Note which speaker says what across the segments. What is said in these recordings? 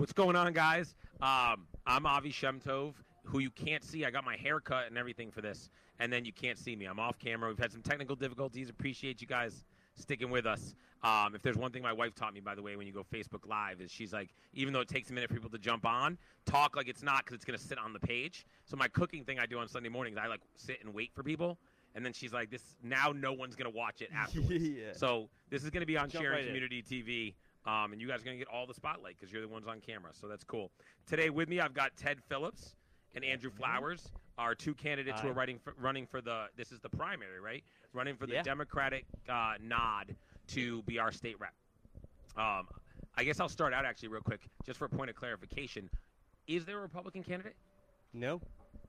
Speaker 1: What's going on, guys? Um, I'm Avi Shemtov, who you can't see. I got my hair cut and everything for this, and then you can't see me. I'm off camera. We've had some technical difficulties. Appreciate you guys sticking with us. Um, if there's one thing my wife taught me, by the way, when you go Facebook Live, is she's like, even though it takes a minute for people to jump on, talk like it's not because it's going to sit on the page. So my cooking thing I do on Sunday mornings, I like sit and wait for people. And then she's like, "This now, no one's gonna watch it afterwards."
Speaker 2: Yeah.
Speaker 1: So this is gonna be on
Speaker 2: Jump
Speaker 1: Sharing
Speaker 2: right in.
Speaker 1: Community TV, um, and you guys are gonna get all the spotlight because you're the ones on camera. So that's cool. Today with me, I've got Ted Phillips and Andrew Flowers, our two candidates who are running for, running for the. This is the primary, right? Running for the
Speaker 2: Yeah.
Speaker 1: Democratic uh, nod to be our state rep. Um, I guess I'll start out actually real quick, just for a point of clarification. Is there a Republican candidate?
Speaker 2: No.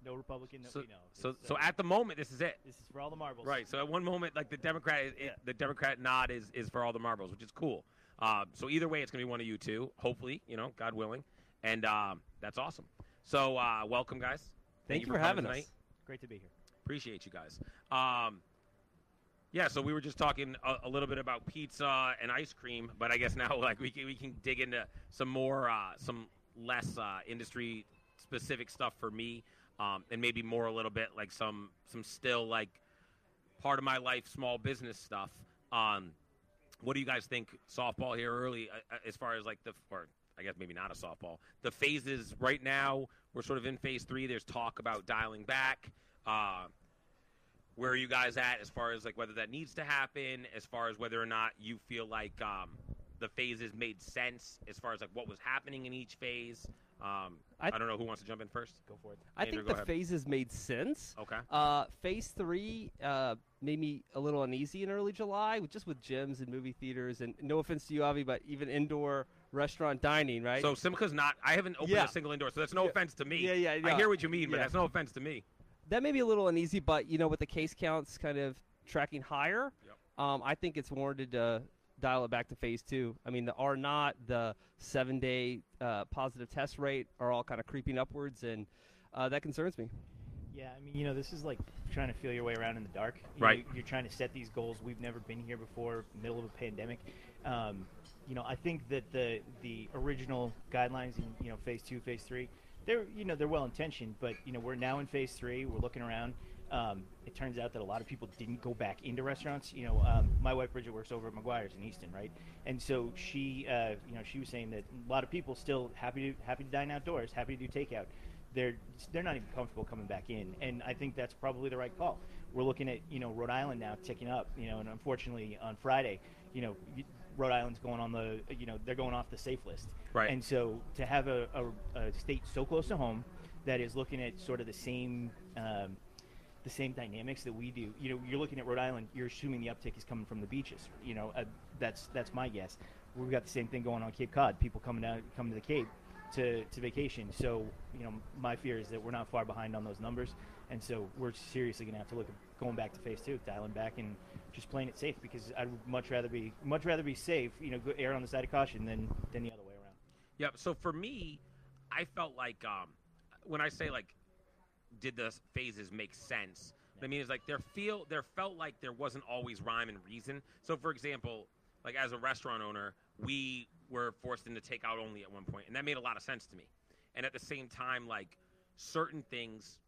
Speaker 3: No Republican that
Speaker 1: so,
Speaker 3: we know.
Speaker 1: so,
Speaker 3: It's,
Speaker 1: so
Speaker 3: uh,
Speaker 1: at the moment, this is it.
Speaker 3: this is for all the marbles.
Speaker 1: Right. So at one moment, like the Democrat, it,
Speaker 3: Yeah.
Speaker 1: the Democrat nod is is for all the marbles, which is cool. Um, so either way, it's going to be one of you two. Hopefully, you know, God willing, and um, that's awesome. So uh, welcome, guys.
Speaker 2: Thank, you for
Speaker 1: coming
Speaker 2: having
Speaker 1: tonight.
Speaker 2: us.
Speaker 3: Great to be here.
Speaker 1: Appreciate you guys. Um, yeah, so we were just talking a, a little bit about pizza and ice cream, but I guess now like we can we can dig into some more uh, some less uh, industry specific stuff for me, um, and maybe more a little bit like some some still like part of my life small business stuff. Um, what do you guys think softball here early uh, uh, as far as like the or I guess maybe not a softball. The phases right now we're sort of in phase three. There's talk about dialing back. Uh, where are you guys at as far as like whether that needs to happen as far as whether or not you feel like um, the phases made sense as far as like what was happening in each phase um, I,
Speaker 2: I-
Speaker 1: don't know who wants to jump in first
Speaker 3: Go for it.
Speaker 2: I
Speaker 1: Andrew,
Speaker 2: think the
Speaker 1: ahead.
Speaker 2: phases made sense.
Speaker 1: okay
Speaker 2: Uh, phase three uh, made me a little uneasy in early July, just with gyms and movie theaters. And no offense to you, Avi, but even indoor restaurant dining, right?
Speaker 1: so simcha's not i haven't opened
Speaker 2: Yeah.
Speaker 1: a single indoor so that's no
Speaker 2: Yeah.
Speaker 1: offense to me
Speaker 2: yeah, yeah,
Speaker 1: i hear what you mean but
Speaker 2: Yeah.
Speaker 1: that's no offense to me
Speaker 2: that may be a little uneasy, but you know, with the case counts kind of tracking higher,
Speaker 1: Yep.
Speaker 2: um, I think it's warranted to dial it back to phase two. I mean, the R naught, the seven day uh, positive test rate are all kind of creeping upwards, and uh, that concerns me.
Speaker 3: Yeah, I mean, you know, this is like trying to feel your way around in the dark. You
Speaker 1: Right.
Speaker 3: Know, you're trying to set these goals. We've never been here before, middle of a pandemic. Um, you know, I think that the the original guidelines in you know phase two, phase three, they're you know they're well intentioned, but you know we're now in phase three. We're looking around. Um, it turns out that a lot of people didn't go back into restaurants. You know, um, my wife Bridget works over at McGuire's in Easton, right? And so she, uh, you know, she was saying that a lot of people still happy to happy to dine outdoors, happy to do takeout. They're they're not even comfortable coming back in, and I think that's probably the right call. We're looking at you know Rhode Island now ticking up, you know, and unfortunately on Friday, you know, Rhode Island's going on the you know they're going off the safe list,
Speaker 1: Right.
Speaker 3: And so to have a, a, a state so close to home that is looking at sort of the same. Um, the same dynamics that we do. You know, you're looking at Rhode Island. You're assuming the uptick is coming from the beaches. You know, uh, that's that's my guess. We've got the same thing going on Cape Cod. People coming down, coming to the Cape to, to vacation. So, you know, my fear is that we're not far behind on those numbers, and so we're seriously going to have to look at going back to phase two, dialing back and just playing it safe because I'd much rather be much rather be safe. You know, go err on the side of caution than than the other way around.
Speaker 1: Yep. So for me, I felt like um, when I say like, did the phases make sense? What I mean it's like there feel there felt like there wasn't always rhyme and reason. So for example, like as a restaurant owner, we were forced into takeout only at one point, and that made a lot of sense to me. And at the same time, like certain things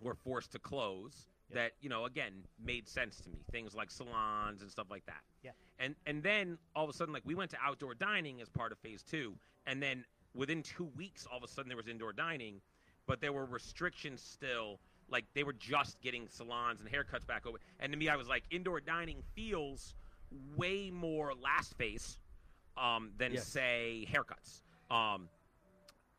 Speaker 1: were forced to close
Speaker 3: Yep.
Speaker 1: that you know again made sense to me. Things like salons and stuff like that.
Speaker 3: Yeah.
Speaker 1: And and then all of a sudden, like we went to outdoor dining as part of phase two, and then within two weeks, all of a sudden there was indoor dining, but there were restrictions still. Like they were just getting salons and haircuts back open. And to me, I was like, indoor dining feels way more last phase um, than
Speaker 2: Yes.
Speaker 1: say haircuts. Um,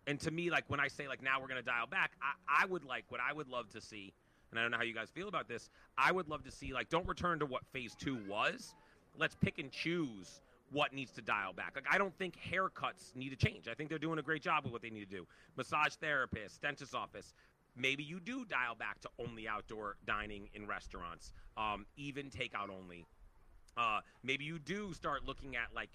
Speaker 1: and to me, like when I say like now we're gonna dial back, I, I would like what I would love to see, and I don't know how you guys feel about this. I would love to see like don't return to what phase two was. Let's pick and choose what needs to dial back. Like I don't think haircuts need to change. I think they're doing a great job with what they need to do. Massage therapist, dentist office. Maybe you do dial back to only outdoor dining in restaurants, um, even takeout only. Uh, maybe you do start looking at like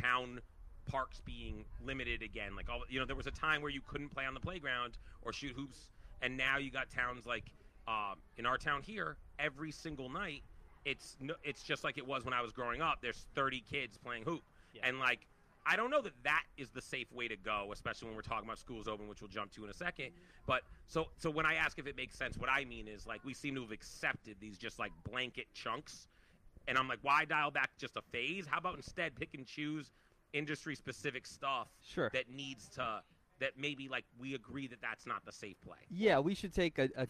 Speaker 1: town parks being limited again. Like all you know, there was a time where you couldn't play on the playground or shoot hoops, and now you got towns like um, in our town here. Every single night, it's no, it's just like it was when I was growing up. There's 30 kids playing hoop,
Speaker 3: Yeah.
Speaker 1: and like I don't know that that is the safe way to go, especially when we're talking about schools open, which we'll jump to in a second. But so so when I ask if it makes sense, what I mean is like we seem to have accepted these just like blanket chunks, and I'm like, why dial back just a phase? How about instead pick and choose industry specific stuff
Speaker 2: Sure.
Speaker 1: that needs to that maybe like we agree that that's not the safe play.
Speaker 2: Yeah, we should take a. a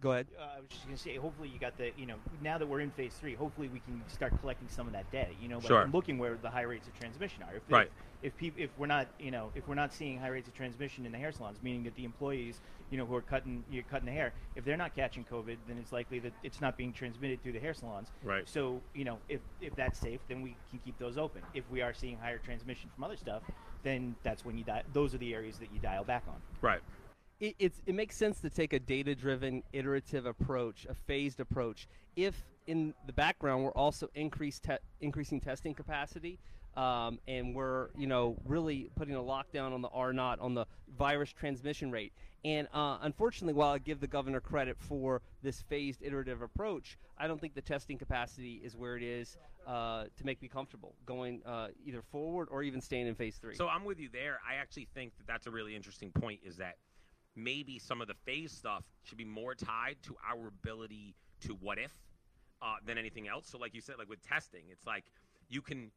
Speaker 2: go ahead.
Speaker 3: Uh, I was just going to say, hopefully you got the, you know, now that we're in phase three, hopefully we can start collecting some of that data, you know, by
Speaker 1: Sure.
Speaker 3: looking where the high rates of transmission are. If,
Speaker 1: Right.
Speaker 3: If, if, peop- if we're not, you know, if we're not seeing high rates of transmission in the hair salons, meaning that the employees, you know, who are cutting, you're cutting the hair, if they're not catching COVID, then it's likely that it's not being transmitted through the hair salons.
Speaker 1: Right.
Speaker 3: So, you know, if, if that's safe, then we can keep those open. If we are seeing higher transmission from other stuff, then that's when you di- those are the areas that you dial back on.
Speaker 1: Right.
Speaker 2: it, it's, it makes sense to take a data driven, iterative approach, a phased approach. If in the background we're also increase te- increasing testing capacity, um, and we're you know really putting a lockdown on the R naught on the virus transmission rate. And uh, unfortunately, while I give the governor credit for this phased iterative approach, I don't think the testing capacity is where it is uh, to make me comfortable going uh, either forward or even staying in phase three.
Speaker 1: So I'm with you there. I actually think that that's a really interesting point. Is that maybe some of the phase stuff should be more tied to our ability to what if uh, than anything else. So, like you said, like with testing, it's like you can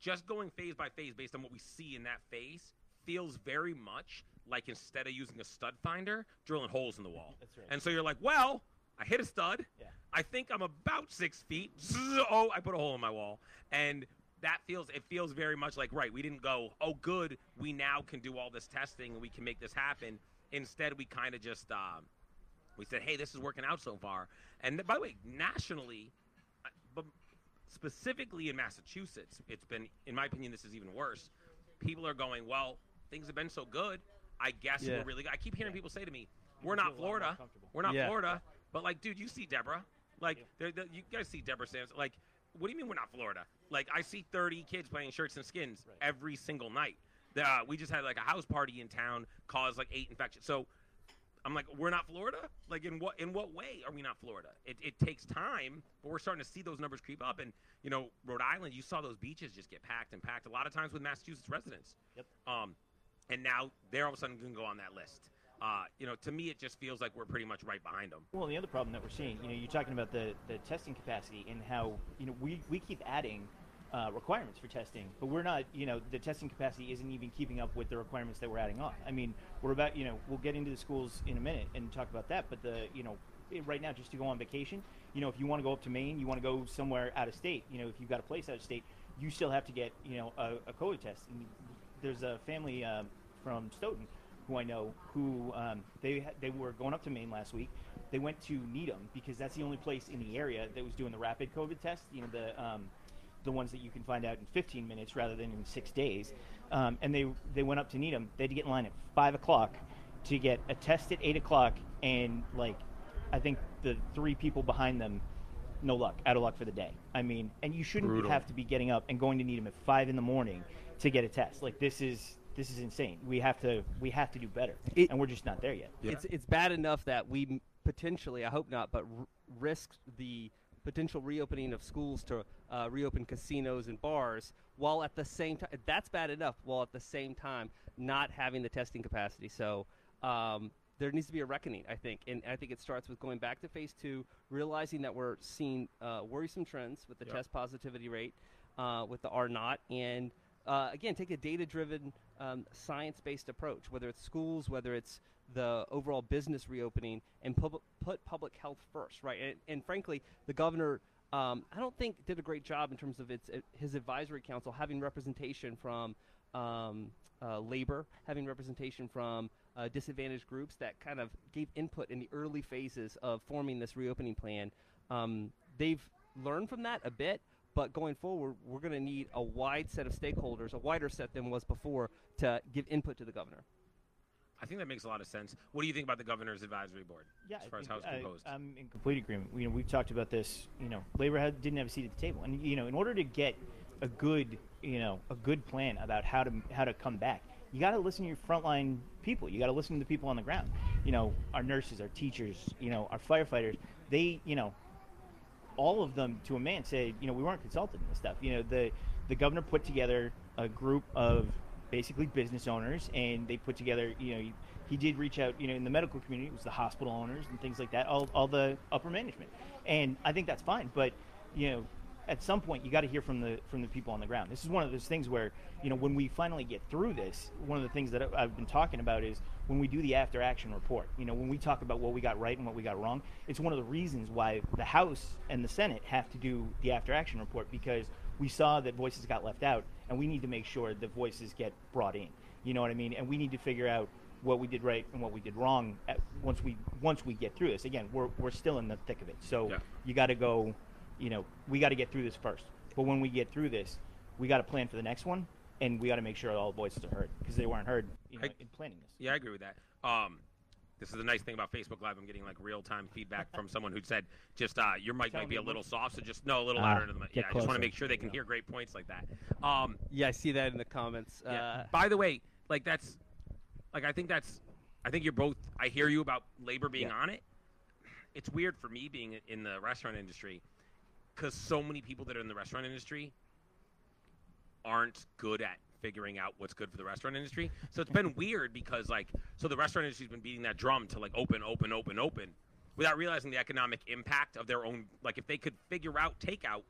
Speaker 1: just going phase by phase based on what we see in that phase feels very much like instead of using a stud finder, drilling holes in the wall.
Speaker 3: That's right.
Speaker 1: And so you're like, well, I hit a stud.
Speaker 3: Yeah.
Speaker 1: I think I'm about six feet. Oh, I put a hole in my wall, and that feels it feels very much like right. We didn't go, oh, good. We now can do all this testing and we can make this happen. Instead, we kind of just um, we said, hey, this is working out so far. And by the way, nationally, uh, but specifically in Massachusetts, it's been, in my opinion, this is even worse. People are going, well, things have been so good. I guess
Speaker 2: Yeah.
Speaker 1: we're really good. I keep hearing
Speaker 3: Yeah.
Speaker 1: people say to me, we're not
Speaker 3: a lot more
Speaker 1: Florida. We're not
Speaker 2: Yeah.
Speaker 1: Florida. But like, dude, you see Deborah. Like,
Speaker 3: Yeah.
Speaker 1: they're, they're- you guys see Deborah Sanders. Like, what do you mean we're not Florida? Like, I see 30 kids playing shirts and skins
Speaker 3: Right.
Speaker 1: every single night. The, uh, we just had like a house party in town, caused like eight infections. So I'm like, we're not Florida. Like, in what in what way are we not Florida? It, it takes time, but we're starting to see those numbers creep up. And you know, Rhode Island, you saw those beaches just get packed and packed a lot of times with Massachusetts residents.
Speaker 3: Yep.
Speaker 1: Um, and now they're all of a sudden going to go on that list. Uh, you know, to me, it just feels like we're pretty much right behind them.
Speaker 3: Well, the other problem that we're seeing, you know, you're talking about the, the testing capacity and how, you know, we, we keep adding uh, requirements for testing, but we're not, you know, the testing capacity isn't even keeping up with the requirements that we're adding on. I mean, we're about, you know, we'll get into the schools in a minute and talk about that, but the, you know, right now, just to go on vacation, you know, if you want to go up to Maine, you want to go somewhere out of state, you know, if you've got a place out of state, you still have to get, you know, a, a COVID test. And there's a family um, from Stoughton who I know who um, they they were going up to Maine last week. They went to Needham because that's the only place in the area that was doing the rapid COVID test. You know the um, the ones that you can find out in 15 minutes rather than in six days. Um, and they they went up to Needham. They had to get in line at five o'clock to get a test at eight o'clock, and like I think the three people behind them, no luck, out of luck for the day. I mean, and you shouldn't
Speaker 1: Brutal.
Speaker 3: have to be getting up and going to Needham at five in the morning to get a test. Like this is this is insane. We have to we have to do better,
Speaker 2: It-
Speaker 3: and we're just not there yet.
Speaker 1: Yeah.
Speaker 2: It's it's bad enough that we potentially, I hope not, but r- risk the potential reopening of schools to uh, reopen casinos and bars, while at the same time, that's bad enough. While at the same time, not having the testing capacity. So. Um, there needs to be a reckoning, I think, and I think it starts with going back to phase two, realizing that we're seeing uh, worrisome trends with the
Speaker 1: Yep.
Speaker 2: test positivity rate, uh, with the R naught, and uh, again, take a data-driven, um, science-based approach, whether it's schools, whether it's the overall business reopening, and pub- put public health first, right? And, and frankly, the governor, um, I don't think did a great job in terms of its his advisory council having representation from um, uh, labor, having representation from uh, disadvantaged groups that kind of gave input in the early phases of forming this reopening plan. Um, they've learned from that a bit, but going forward, we're going to need a wide set of stakeholders, a wider set than was before, to give input to the governor.
Speaker 1: I think that makes a lot of sense. What do you think about the governor's advisory board
Speaker 3: Yeah,
Speaker 1: as
Speaker 3: I
Speaker 1: far as
Speaker 3: think-
Speaker 1: how it's
Speaker 3: I-
Speaker 1: composed?
Speaker 3: I'm in complete agreement. You know, we've talked about this. You know, labor had, didn't have a seat at the table, and you know, in order to get a good, you know, a good plan about how to how to come back, you got to listen to your frontline people. You got to listen to the people on the ground. You know, our nurses, our teachers, you know, our firefighters. They, you know, all of them to a man said, you know, we weren't consulted in this stuff. You know, the the governor put together a group of basically business owners, and they put together. You know, he, he did reach out. You know, in the medical community, it was the hospital owners and things like that, all all the upper management, and I think that's fine. But you know, at some point, you got to hear from the from the people on the ground. This is one of those things where you know when we finally get through this, one of the things that I've been talking about is when we do the after action report. You know, when we talk about what we got right and what we got wrong, it's one of the reasons why the House and the Senate have to do the after action report because we saw that voices got left out, and we need to make sure the voices get brought in. You know what I mean? And we need to figure out what we did right and what we did wrong at, once we once we get through this. Again, we're we're still in the thick of it, so
Speaker 1: Yeah.
Speaker 3: you got to go. You know, we got to get through this first. But when we get through this, we got to plan for the next one, and we got to make sure all voices are heard because they weren't heard you know,
Speaker 1: I-
Speaker 3: in planning this.
Speaker 1: Yeah, I agree with that. Um, this is the nice thing about Facebook Live. I'm getting like real time feedback from someone who said, "Just uh, your mic
Speaker 3: Tell
Speaker 1: might be a little soft, so just no, a little
Speaker 3: Ah,
Speaker 1: louder into the mic." Yeah, I just want to make sure they can hear great points like that. Um,
Speaker 2: Yeah, I see that in the comments.
Speaker 1: yeah.
Speaker 2: Uh,
Speaker 1: By the way, like that's, like I think that's, I think you're both. I hear you about labor being
Speaker 3: Yeah.
Speaker 1: on it. It's weird for me being in the restaurant industry because so many people that are in the restaurant industry aren't good at figuring out what's good for the restaurant industry. So it's been weird because like so the restaurant industry's been beating that drum to like open, open, open, open without realizing the economic impact of their own like if they could figure out takeout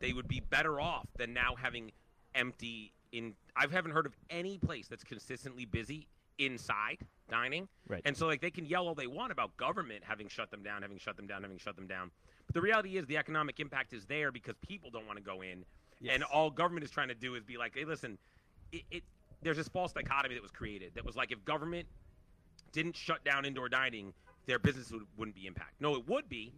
Speaker 1: they would be better off than now having empty in I haven't heard of any place that's consistently busy inside dining.
Speaker 3: Right.
Speaker 1: And so like they can yell all they want about government having shut them down, having shut them down, having shut them down. But the reality is the economic impact is there because people don't want to go in. And all government is trying to do is be like, hey, listen, it, it there's this false dichotomy that was created that was like if government didn't shut down indoor dining, their business would, wouldn't be impacted. No, it would be.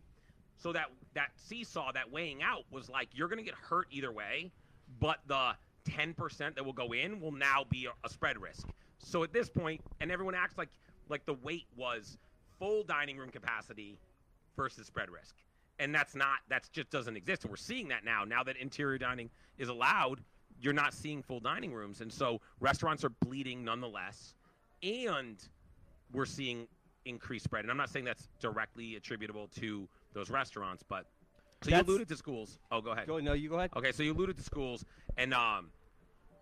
Speaker 1: So that that seesaw, that weighing out, was like you're going to get hurt either way, but the 10% that will go in will now be a, a spread risk. So at this point, and everyone acts like like the weight was full dining room capacity versus spread risk, and that's not that's just doesn't exist. And we're seeing that now. Now that interior dining is allowed, you're not seeing full dining rooms, and so restaurants are bleeding nonetheless, and we're seeing increased spread. And I'm not saying that's directly attributable to those restaurants, but so
Speaker 2: That's-
Speaker 1: you alluded to schools. Oh, go ahead.
Speaker 2: go, no, you go ahead.
Speaker 1: Okay, so you alluded to schools, and um,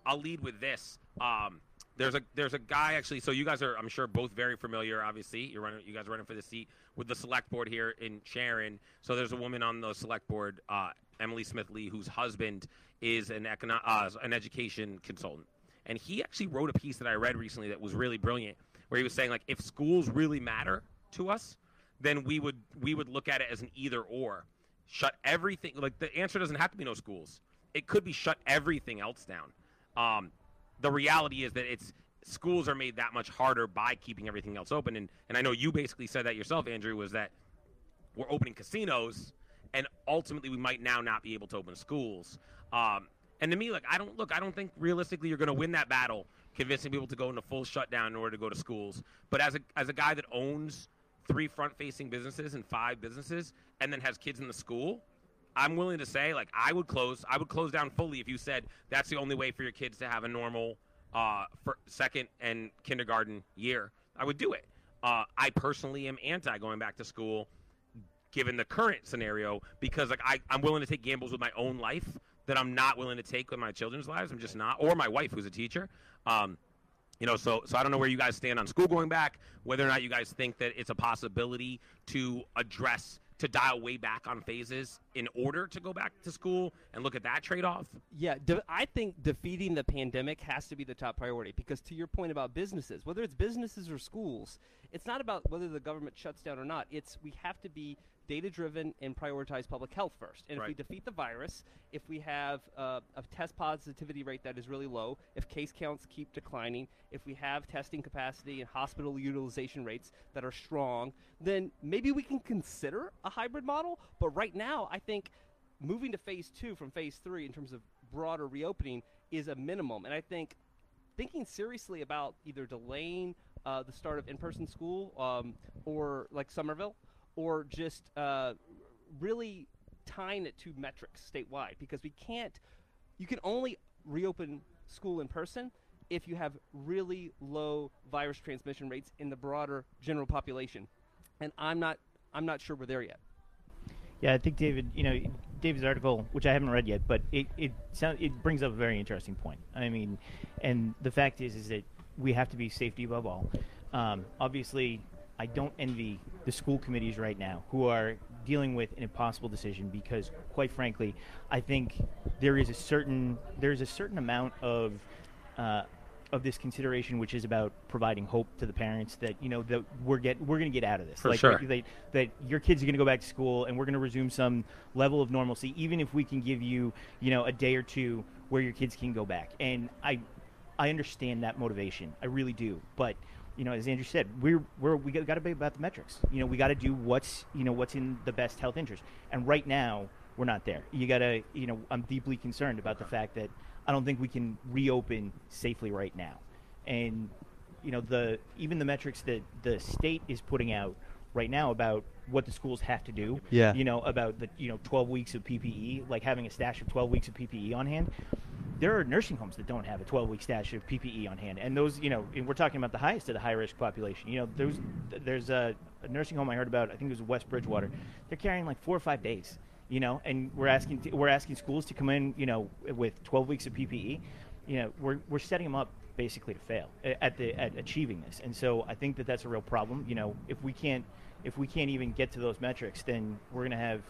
Speaker 1: I'll lead with this. Um, there's a there's a guy actually. So you guys are, I'm sure, both very familiar. Obviously, you're running. You guys running for the seat with the select board here in Sharon. So there's a woman on the select board, uh, Emily Smith Lee, whose husband is an econo- uh, an education consultant, and he actually wrote a piece that I read recently that was really brilliant, where he was saying like, if schools really matter to us, then we would we would look at it as an either or. Shut everything. Like the answer doesn't have to be no schools. It could be shut everything else down. Um, the reality is that it's schools are made that much harder by keeping everything else open. And and I know you basically said that yourself, Andrew, was that we're opening casinos, and ultimately we might now not be able to open schools. Um, and to me, like I don't look, I don't think realistically you're going to win that battle, convincing people to go into full shutdown in order to go to schools. But as a as a guy that owns three front-facing businesses and five businesses, and then has kids in the school, I'm willing to say like I would close, I would close down fully if you said that's the only way for your kids to have a normal uh, second and kindergarten year. I would do it. Uh, I personally am anti going back to school given the current scenario because like I, I'm willing to take gambles with my own life that I'm not willing to take with my children's lives. I'm just not, or my wife who's a teacher. Um, you know, so so I don't know where you guys stand on school going back. Whether or not you guys think that it's a possibility to address to dial way back on phases in order to go back to school and look at that trade off.
Speaker 2: Yeah, de- I think defeating the pandemic has to be the top priority because, to your point about businesses, whether it's businesses or schools, it's not about whether the government shuts down or not. It's we have to be data driven and prioritize public health first. And if we defeat the virus, if we have uh, a test positivity rate that is really low, if case counts keep declining, if we have testing capacity and hospital utilization rates that are strong, then maybe we can consider a hybrid model. But right now, I think moving to phase two from phase three in terms of broader reopening is a minimum. And I think thinking seriously about either delaying uh, the start of in-person school um, or like Somerville, or just uh, really tying it to metrics statewide because we can't. You can only reopen school in person if you have really low virus transmission rates in the broader general population, and I'm not. I'm not sure we're there yet.
Speaker 3: Yeah, I think David, you know, David's article, which I haven't read yet, but it it sound, it brings up a very interesting point. I mean, and the fact is is that we have to be safety above all. Um, obviously, I don't envy the school committees right now who are dealing with an impossible decision because, quite frankly, I think there is a certain there is a certain amount of uh, of this consideration, which is about providing hope to the parents that you know that we're get we're going to get out of this.
Speaker 1: For
Speaker 3: like,
Speaker 1: sure.
Speaker 3: That, that your kids are going to go back to school and we're going to resume some level of normalcy, even if we can give you you know a day or two where your kids can go back. And I I understand that motivation, I really do. But you know, as Andrew said, we're we're we got to be about the metrics. You know, we got to do what's you know what's in the best health interest. And right now, we're not there. You got to you know, I'm deeply concerned about the fact that I don't think we can reopen safely right now. And you know, the even the metrics that the state is putting out right now about what the schools have to do.
Speaker 2: Yeah.
Speaker 3: You know, about the you know 12 weeks of PPE, like having a stash of 12 weeks of PPE on hand. There are nursing homes that don't have a 12-week stash of PPE on hand, and those, you know, and we're talking about the highest of the high-risk population. You know, there's there's a, a nursing home I heard about. I think it was West Bridgewater. They're carrying like four or five days. You know, and we're asking we're asking schools to come in, you know, with 12 weeks of PPE. You know, we're we're setting them up basically to fail at the at achieving this, and so I think that that's a real problem. You know, if we can't if we can't even get to those metrics, then we're going to have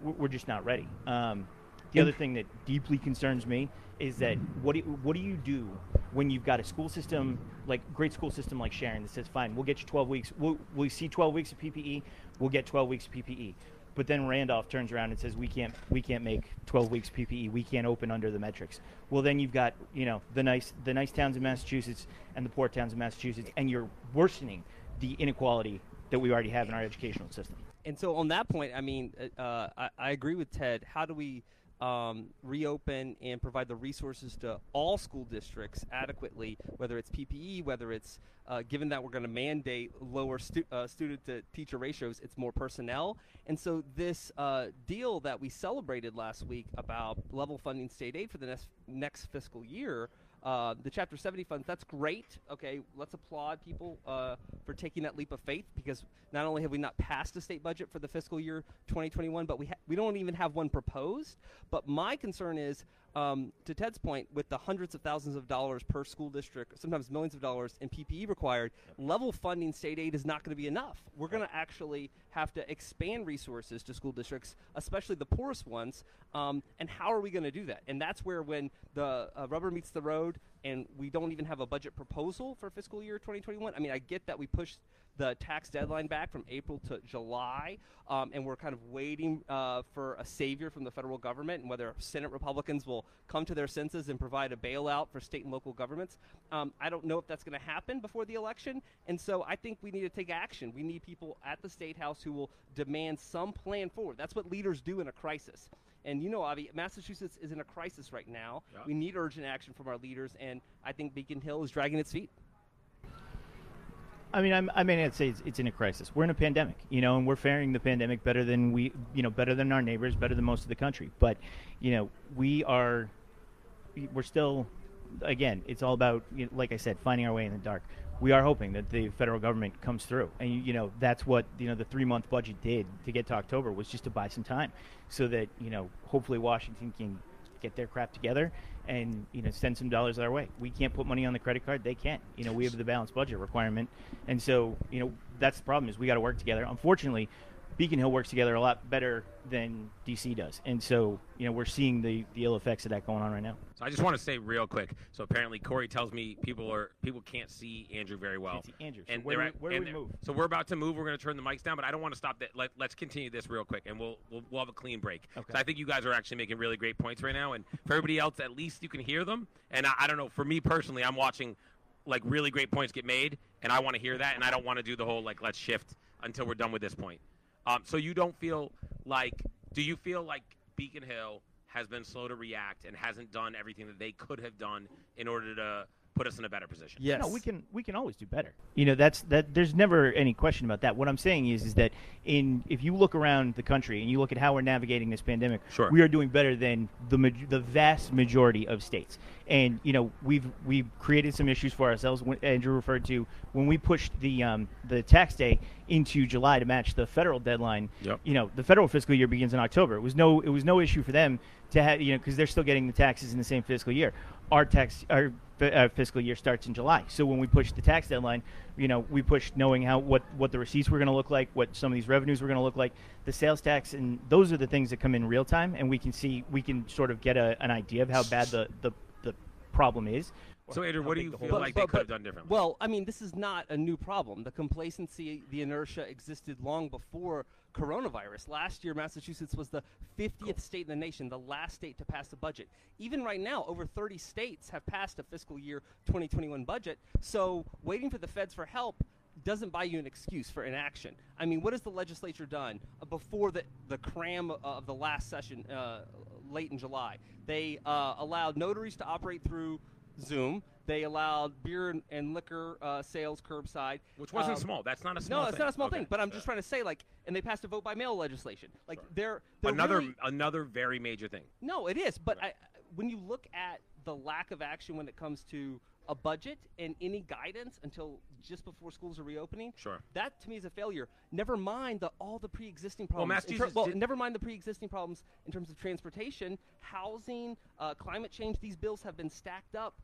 Speaker 3: we're just not ready. Um, the other thing that deeply concerns me is that what do, what do you do when you've got a school system like great school system like Sharon that says fine we'll get you 12 weeks we'll, we'll see 12 weeks of PPE we'll get 12 weeks of PPE but then Randolph turns around and says we can't we can't make 12 weeks PPE we can't open under the metrics well then you've got you know the nice the nice towns in Massachusetts and the poor towns in Massachusetts and you're worsening the inequality that we already have in our educational system
Speaker 2: And so on that point, I mean, uh, uh, I, I agree with Ted. How do we um, reopen and provide the resources to all school districts adequately, whether it's PPE, whether it's uh, given that we're going to mandate lower stu- uh, student to teacher ratios, it's more personnel. And so this uh, deal that we celebrated last week about level funding state aid for the next next fiscal year. Uh, the Chapter 70 funds, that's great. Okay, let's applaud people uh, for taking that leap of faith because not only have we not passed a state budget for the fiscal year 2021, but we, ha- we don't even have one proposed. But my concern is, um, to Ted's point, with the hundreds of thousands of dollars per school district, sometimes millions of dollars in PPE required, level funding state aid is not going to be enough. We're going to actually have to expand resources to school districts, especially the poorest ones. Um, and how are we going to do that? And that's where when the uh, rubber meets the road and we don't even have a budget proposal for fiscal year 2021. I mean, I get that we pushed the tax deadline back from April to July, um, and we're kind of waiting uh, for a savior from the federal government and whether Senate Republicans will come to their senses and provide a bailout for state and local governments. Um, I don't know if that's going to happen before the election, and so I think we need to take action. We need people at the state house who will demand some plan forward. That's what leaders do in a crisis. And you know, Avi, Massachusetts is in a crisis right now.
Speaker 1: Yeah.
Speaker 2: We need urgent action from our leaders, and I think Beacon Hill is dragging its feet.
Speaker 3: I mean, I'm, I may not say it's, it's in a crisis. We're in a pandemic, you know, and we're faring the pandemic better than we, you know, better than our neighbors, better than most of the country. But, you know, we are, we're still, again, it's all about, you know, like I said, finding our way in the dark. We are hoping that the federal government comes through, and you, know, that's what you know the three month budget did to get to October was just to buy some time, so that you know, hopefully Washington can get their crap together and you know send some dollars our way. We can't put money on the credit card; they can't. You know, we have the balanced budget requirement, and so you know that's the problem is we got to work together. Unfortunately, Beacon Hill works together a lot better than DC does, and so you know we're seeing the the ill effects of that going on right now.
Speaker 1: So I just want to say real quick. So apparently Corey tells me people are people can't see Andrew very well.
Speaker 3: Can't see Andrew. So
Speaker 1: And
Speaker 3: where do we- where do we move?
Speaker 1: So we're about to move. We're going to turn the mics down, but I don't want to stop that. Let, let's continue this real quick, and we'll we'll, we'll have a clean break.
Speaker 3: Okay.
Speaker 1: So I think you guys are actually making really great points right now, and for everybody else, at least you can hear them. And I, I don't know. For me personally, I'm watching like really great points get made, and I want to hear that, and I don't want to do the whole like let's shift until we're done with this point. Um, so you don't feel like? Do you feel like Beacon Hill has been slow to react and hasn't done everything that they could have done in order to put us in a better position.
Speaker 2: Yes.
Speaker 3: No, we can we can always do better. You know, that's that. There's never any question about that. What I'm saying is, is that in if you look around the country and you look at how we're navigating this pandemic,
Speaker 1: Sure.
Speaker 3: we are doing better than the the vast majority of states. And you know, we've we've created some issues for ourselves. When Andrew referred to when we pushed the um, the tax day into July to match the federal deadline.
Speaker 1: Yep.
Speaker 3: You know, the federal fiscal year begins in October. It was no it was no issue for them to have you know because they're still getting the taxes in the same fiscal year. Our tax our fi- uh, fiscal year starts in July. So when we pushed the tax deadline, you know, we pushed knowing how what what the receipts were going to look like, what some of these revenues were going to look like, the sales tax, and those are the things that come in real time, and we can see we can sort of get a, an idea of how bad the the, the problem is.
Speaker 1: So, Andrew, what do you
Speaker 3: the
Speaker 1: feel
Speaker 3: hole
Speaker 1: like
Speaker 3: is.
Speaker 1: they could have done differently?
Speaker 2: Well, I mean, this is not a new problem. The complacency, the inertia existed long before coronavirus. Last year, Massachusetts was the 50th state in the nation, the last state to pass a budget. Even right now, over 30 states have passed a fiscal year 2021 budget. So, waiting for the feds for help doesn't buy you an excuse for inaction. I mean, what has the legislature done uh, before the, the cram uh, of the last session uh, late in July? They uh, allowed notaries to operate through Zoom. They allowed beer and, liquor uh, sales curbside,
Speaker 1: Which wasn't
Speaker 2: Um,
Speaker 1: small. That's not a small
Speaker 2: No,
Speaker 1: thing.
Speaker 2: it's not a small
Speaker 1: Okay.
Speaker 2: thing. But I'm just trying to say, like, and they passed a vote by mail legislation. Like, they're, they're
Speaker 1: another
Speaker 2: really-
Speaker 1: another very major thing.
Speaker 2: no, it is. But I, when you look at the lack of action when it comes to a budget and any guidance until just before schools are reopening,
Speaker 1: Sure.
Speaker 2: that to me is a failure. Never mind the all the pre-existing
Speaker 1: Well,
Speaker 2: problems. in ter- well,
Speaker 1: did-
Speaker 2: never mind the pre-existing problems in terms of transportation, housing, uh, climate change. These bills have been stacked up.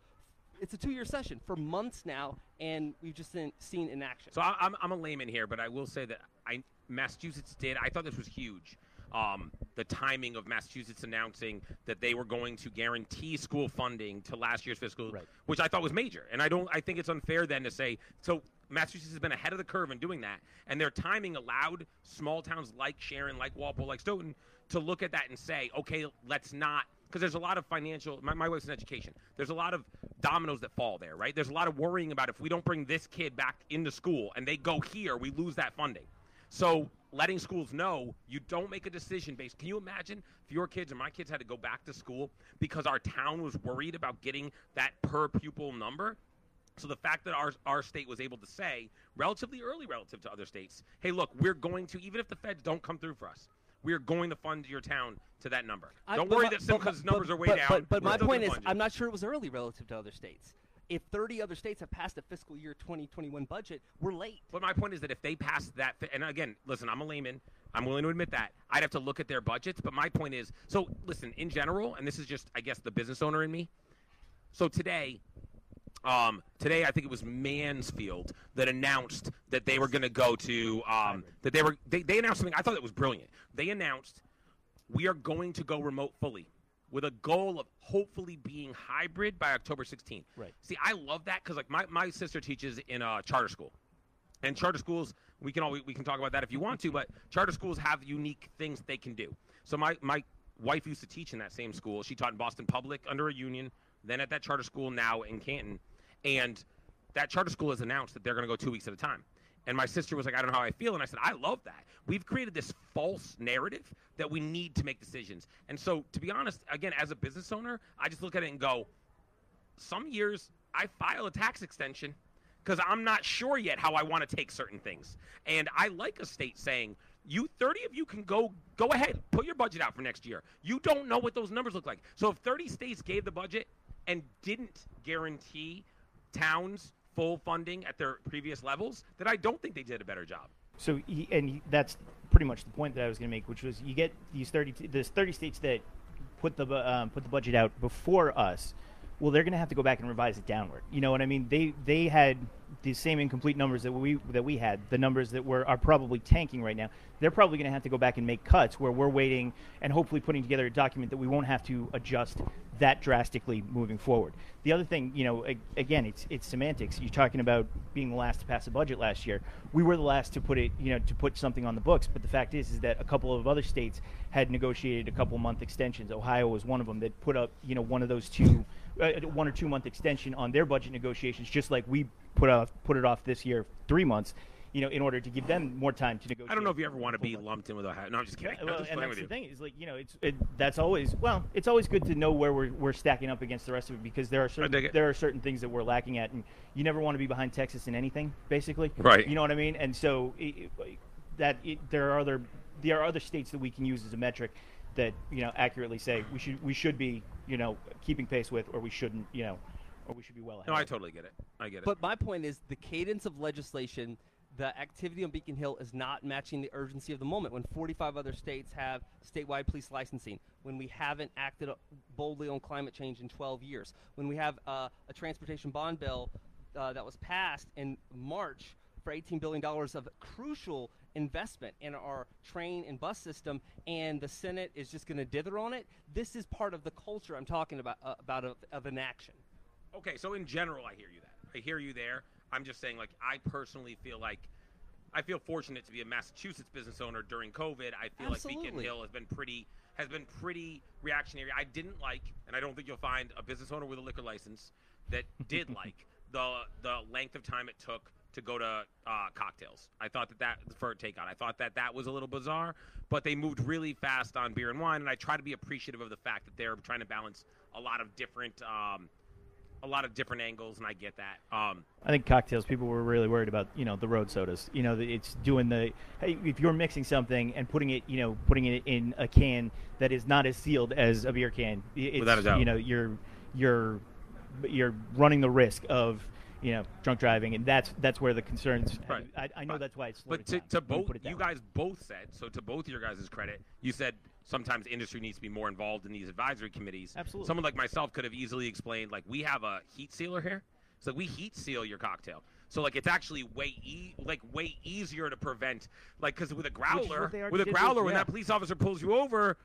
Speaker 2: It's a two-year session for months now, and we've just seen, seen inaction.
Speaker 1: So I, I'm, I'm a layman here, but I will say that I Massachusetts did. I thought this was huge. Um, the timing of Massachusetts announcing that they were going to guarantee school funding to last year's fiscal,
Speaker 3: Right.
Speaker 1: which I thought was major. And I don't. I think it's unfair then to say so. Massachusetts has been ahead of the curve in doing that, and their timing allowed small towns like Sharon, like Walpole, like Stoughton to look at that and say, okay, let's not because there's a lot of financial. My, my wife's in education. There's a lot of dominoes that fall there, right? There's a lot of worrying about if we don't bring this kid back into school and they go here, we lose that funding. So letting schools know you don't make a decision based. Can you imagine if your kids or my kids had to go back to school because our town was worried about getting that per pupil number? So the fact that our our state was able to say relatively early relative to other states, hey, look, we're going to even if the feds don't come through for us, we are going to fund your town to that number.
Speaker 2: I-
Speaker 1: don't worry
Speaker 2: my-
Speaker 1: that Simcha's numbers
Speaker 2: but-
Speaker 1: are way
Speaker 2: but,
Speaker 1: down.
Speaker 2: But, but my point is,
Speaker 1: you.
Speaker 2: I'm not sure it was early relative to other states. If 30 other states have passed a fiscal year 2021 budget, we're late.
Speaker 1: But my point is that if they pass that, and again, listen, I'm a layman. I'm willing to admit that. I'd have to look at their budgets. But my point is, so listen, in general, and this is just, I guess, the business owner in me. So today, um, today I think it was Mansfield that announced that they were going to go to, um, that they were, they, they announced something. I thought it was brilliant. They announced we are going to go remote fully with a goal of hopefully being hybrid by October 16th.
Speaker 3: Right.
Speaker 1: See, I love that because like my, my sister teaches in a charter school. And charter schools, we can all we, we can talk about that if you want to, but charter schools have unique things they can do. So my my wife used to teach in that same school. She taught in Boston Public under a union, then at that charter school now in Canton, and that charter school has announced that they're going to go two weeks at a time. And my sister was like, I don't know how I feel, and I said, I love that. We've created this false narrative that we need to make decisions. And so, to be honest, again, as a business owner, I just look at it and go, some years I file a tax extension because I'm not sure yet how I want to take certain things. And I like a state saying, you 30 of you can go go ahead, put your budget out for next year. You don't know what those numbers look like. So if 30 states gave the budget and didn't guarantee towns full funding at their previous levels, then I don't think they did a better job.
Speaker 3: So, he, and he, that's pretty much the point that I was going to make, which was you get these thirty, there's thirty states that put the um, put the budget out before us. Well, they're going to have to go back and revise it downward. You know what I mean? They they had the same incomplete numbers that we that we had, the numbers that were are probably tanking right now. They're probably going to have to go back and make cuts where we're waiting and hopefully putting together a document that we won't have to adjust that drastically moving forward. The other thing, you know, again, it's it's semantics. You're talking about being the last to pass a budget last year. We were the last to put it, you know, to put something on the books. But the fact is, is that a couple of other states had negotiated a couple month extensions. Ohio was one of them that put up, you know, one of those two, uh, one or two month extension on their budget negotiations, just like we put off put it off this year three months. You know, in order to give them more time to negotiate.
Speaker 1: I don't know if you ever want to be lumped in with a hat. No, I'm just kidding.
Speaker 3: Yeah,
Speaker 1: I'm
Speaker 3: well,
Speaker 1: just
Speaker 3: and that's
Speaker 1: with
Speaker 3: the
Speaker 1: you.
Speaker 3: thing is like you know it's it, that's always well it's always good to know where we're, we're stacking up against the rest of it because there are certain there are certain things that we're lacking at and you never want to be behind Texas in anything basically
Speaker 1: Right.
Speaker 3: you know what I mean and so it, it- that it, there are other there are other states that we can use as a metric that you know accurately say we should we should be you know keeping pace with or we shouldn't you know or we should be well ahead
Speaker 1: No, I totally get it. I get it.
Speaker 2: But my point is the cadence of legislation, the activity on Beacon Hill is not matching the urgency of the moment. When 45 other states have statewide police licensing, when we haven't acted boldly on climate change in 12 years, when we have uh, a transportation bond bill uh, that was passed in March for 18 billion dollars of crucial investment in our train and bus system, and the Senate is just going to dither on it. This is part of the culture I'm talking about uh, about of, of inaction.
Speaker 1: Okay, so in general, I hear you that. I hear you there. I'm just saying, like, I personally feel like I feel fortunate to be a Massachusetts business owner during COVID. I feel like Beacon Hill has been pretty has been pretty reactionary. I didn't like, and I don't think you'll find a business owner with a liquor license that did like the the length of time it took to go to uh, cocktails. I thought that that for a takeout. I thought that that was a little bizarre, but they moved really fast on beer and wine, and I try to be appreciative of the fact that they're trying to balance a lot of different. Um, a lot of different angles, and I get that. Um,
Speaker 3: I think cocktails. People were really worried about you know the road sodas. You know, it's doing the hey, if you're mixing something and putting it, you know, putting it in a can that is not as sealed as a beer can. It's,
Speaker 1: Without a doubt.
Speaker 3: You know, you're you're you're running the risk of you know drunk driving, and that's that's where the concerns.
Speaker 1: Right.
Speaker 3: I, I know
Speaker 1: Right.
Speaker 3: that's why it's.
Speaker 1: but to,
Speaker 3: down.
Speaker 1: to both,
Speaker 3: put it that
Speaker 1: you guys both said so. To both your guys' credit, you said sometimes industry needs to be more involved in these advisory committees.
Speaker 3: Absolutely.
Speaker 1: Someone like myself could have easily explained, like, we have a heat sealer here, so we heat seal your cocktail. So like it's actually way e- like way easier to prevent like because with a growler
Speaker 3: what they already
Speaker 1: with a growler when that police officer pulls you over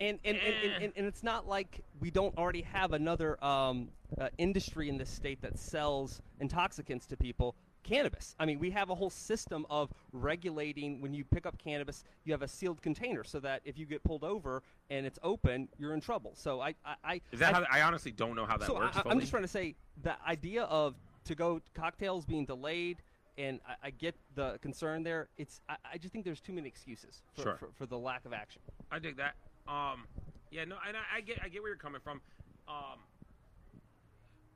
Speaker 2: And and, and,
Speaker 1: Eh.
Speaker 2: and, and, and it's not like we don't already have another um, uh, industry in this state that sells intoxicants to people. Cannabis. I mean, we have a whole system of regulating when you pick up cannabis. You have a sealed container so that if you get pulled over and it's open, you're in trouble. So I, I, I
Speaker 1: is that
Speaker 2: I,
Speaker 1: how I honestly don't know how that
Speaker 2: so
Speaker 1: works.
Speaker 2: I, I'm just trying to say the idea of to go cocktails being delayed, and I, I get the concern there. It's I, I just think there's too many excuses for,
Speaker 1: Sure.
Speaker 2: for, for the lack of action.
Speaker 1: I dig that. Um, yeah, no, and I, I get, I get where you're coming from. Um,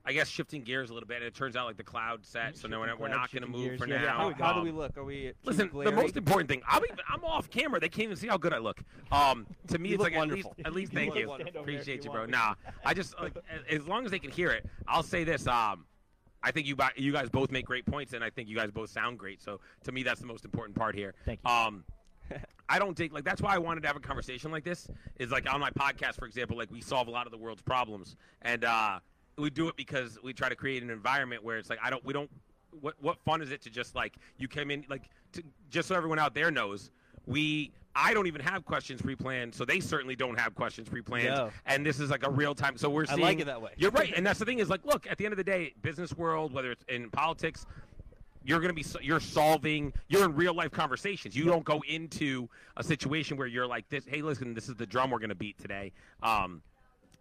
Speaker 1: I guess shifting gears a little bit, and it turns out like the cloud set, so no, we're not, we're
Speaker 3: cloud,
Speaker 1: not going to move
Speaker 3: gears,
Speaker 1: for
Speaker 3: yeah,
Speaker 1: now.
Speaker 3: yeah,
Speaker 2: How, how do
Speaker 1: Um,
Speaker 2: we look? Are we too
Speaker 1: Listen, the most important thing. I'll even, I'm off camera. They can't even see how good I look. Um, to me, it's like
Speaker 2: wonderful.
Speaker 1: at least, at least
Speaker 2: You
Speaker 1: thank you. Appreciate you,
Speaker 3: you
Speaker 1: bro.
Speaker 3: me.
Speaker 1: Nah, I just like as long as they can hear it, I'll say this. Um, I think you, you guys both make great points, and I think you guys both sound great. So to me, that's the most important part here.
Speaker 3: Thank you.
Speaker 1: Um, I don't think like that's why I wanted to have a conversation like this. Is like on my podcast, for example, like we solve a lot of the world's problems, and uh, we do it because we try to create an environment where it's like I don't, we don't. What what fun is it to just like you came in like to, just so everyone out there knows we. I don't even have questions pre-planned, so they certainly don't have questions pre-planned.
Speaker 2: No.
Speaker 1: And this is like a real time. So we're seeing.
Speaker 2: I like it that way.
Speaker 1: You're right, and that's the thing is like, look, at the end of the day, business world, whether it's in politics, you're going to be you're solving you're in real life conversations you don't go into a situation where you're like this hey listen this is the drum we're going to beat today um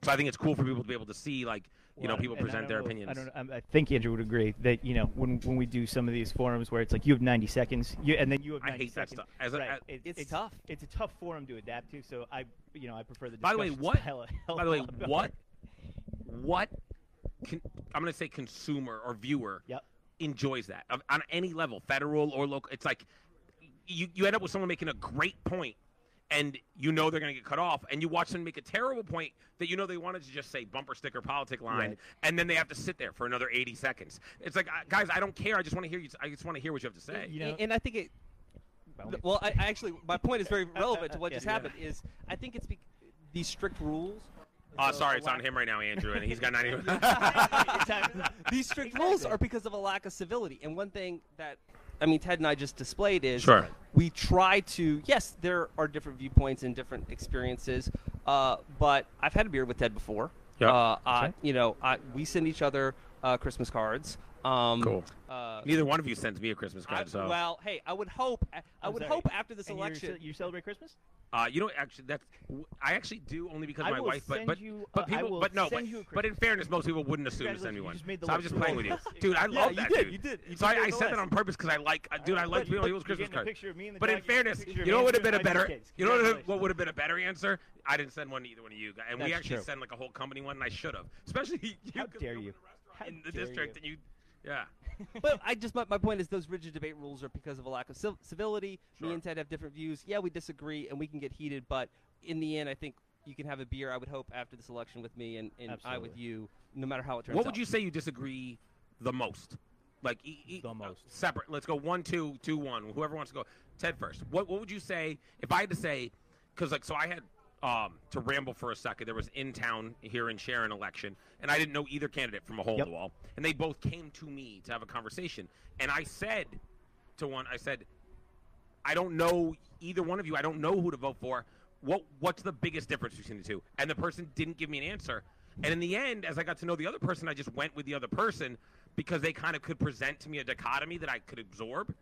Speaker 1: so i think it's cool for people to be able to see like you know people present their
Speaker 3: know-
Speaker 1: opinions
Speaker 3: I don't. um, I think Andrew would agree that you know when when we do some of these forums where it's like you have 90 seconds, you and then you have
Speaker 1: I
Speaker 3: 90
Speaker 1: hate that stuff. As a-
Speaker 3: right.
Speaker 1: as-
Speaker 3: It-
Speaker 2: It's tough.
Speaker 3: It's a tough forum to adapt to. So I, you know, I prefer the.
Speaker 1: by the way what
Speaker 3: a hell
Speaker 1: by the way what what con, i'm going to say consumer or viewer
Speaker 3: Yep.
Speaker 1: enjoys that on any level federal or local it's like you, you end up with someone making a great point and you know they're going to get cut off and you watch them make a terrible point that you know they wanted to just say bumper sticker politic line
Speaker 3: Right.
Speaker 1: and then they have to sit there for another 80 seconds it's like guys i don't care i just want to hear you i just want to hear what you have to say
Speaker 3: You know,
Speaker 2: and, and I think it.
Speaker 3: By all means.
Speaker 2: Well, I, I actually, my point is very relevant to what
Speaker 3: Yeah,
Speaker 2: just
Speaker 3: yeah.
Speaker 2: happened. Is I think it's be, these strict rules.
Speaker 1: uh, sorry it's on him right now andrew and he's got 90
Speaker 2: these strict rules are because of a lack of civility. And one thing that I mean Ted and I just displayed is
Speaker 1: Sure.
Speaker 2: we try to yes, there are different viewpoints and different experiences. Uh, but I've had a beer with Ted before.
Speaker 1: Yeah.
Speaker 2: Uh, I, you know, I, we send each other uh, Christmas cards. Um,
Speaker 1: Cool.
Speaker 2: Uh,
Speaker 1: Neither one of you sends me a Christmas
Speaker 2: I,
Speaker 1: card, so
Speaker 2: well, hey, I would hope. I
Speaker 3: I'm
Speaker 2: would
Speaker 3: sorry.
Speaker 2: hope after this
Speaker 3: And
Speaker 2: election.
Speaker 3: ce- you celebrate Christmas?
Speaker 1: uh, you know actually that's I actually do only because
Speaker 3: I
Speaker 1: my wife, but but
Speaker 3: you,
Speaker 1: but
Speaker 3: uh, I
Speaker 1: people,
Speaker 3: will
Speaker 1: but no, but,
Speaker 3: send you a
Speaker 1: but in fairness, most people wouldn't assume to send me one.
Speaker 3: just made the
Speaker 1: So I'm just playing with you, dude. I
Speaker 3: Yeah,
Speaker 1: love
Speaker 2: you
Speaker 1: that,
Speaker 2: did,
Speaker 1: dude.
Speaker 2: you did. You
Speaker 1: so I,
Speaker 2: did
Speaker 1: I
Speaker 2: make the
Speaker 1: said that on purpose because I like, uh, dude. I
Speaker 3: But
Speaker 1: like
Speaker 3: you
Speaker 1: people
Speaker 3: put-
Speaker 1: people's
Speaker 3: you
Speaker 1: Christmas
Speaker 3: get
Speaker 1: cards.
Speaker 3: picture of me and the
Speaker 1: But in
Speaker 3: dog, you get a
Speaker 1: fairness, you know what would have been a
Speaker 3: and my two
Speaker 1: better, you know what, would have been a better answer? I didn't send one to either one of you guys, and we actually
Speaker 3: true.
Speaker 1: send like a whole company one, and I should have, especially you.
Speaker 3: How
Speaker 1: 'cause
Speaker 3: dare you.
Speaker 1: opened a restaurant
Speaker 3: How
Speaker 1: in the district,
Speaker 3: you.
Speaker 1: and you, yeah.
Speaker 2: but I just my, my point is those rigid debate rules are because of a lack of civ- civility.
Speaker 1: Sure.
Speaker 2: Me and Ted have different views. Yeah, we disagree and we can get heated, but in the end, I think you can have a beer. I would hope after this election with me and, and I with you, no matter how it turns out.
Speaker 1: What
Speaker 2: out.
Speaker 1: would you say you disagree the most? Like e- e-
Speaker 3: The most.
Speaker 1: Uh, separate. Let's go one, two, two, one. Whoever wants to go. Ted first. What What would you say if I had to say? Because like so, I had um, to ramble for a second. There was in town here in Sharon election, and I didn't know either candidate from a hole
Speaker 3: Yep.
Speaker 1: in the wall, and they both came to me to have a conversation, and I said to one, I said, I don't know either one of you. I don't know who to vote for. What What's the biggest difference between the two? And the person didn't give me an answer. And in the end, as I got to know the other person, I just went with the other person because they kind of could present to me a dichotomy that I could absorb.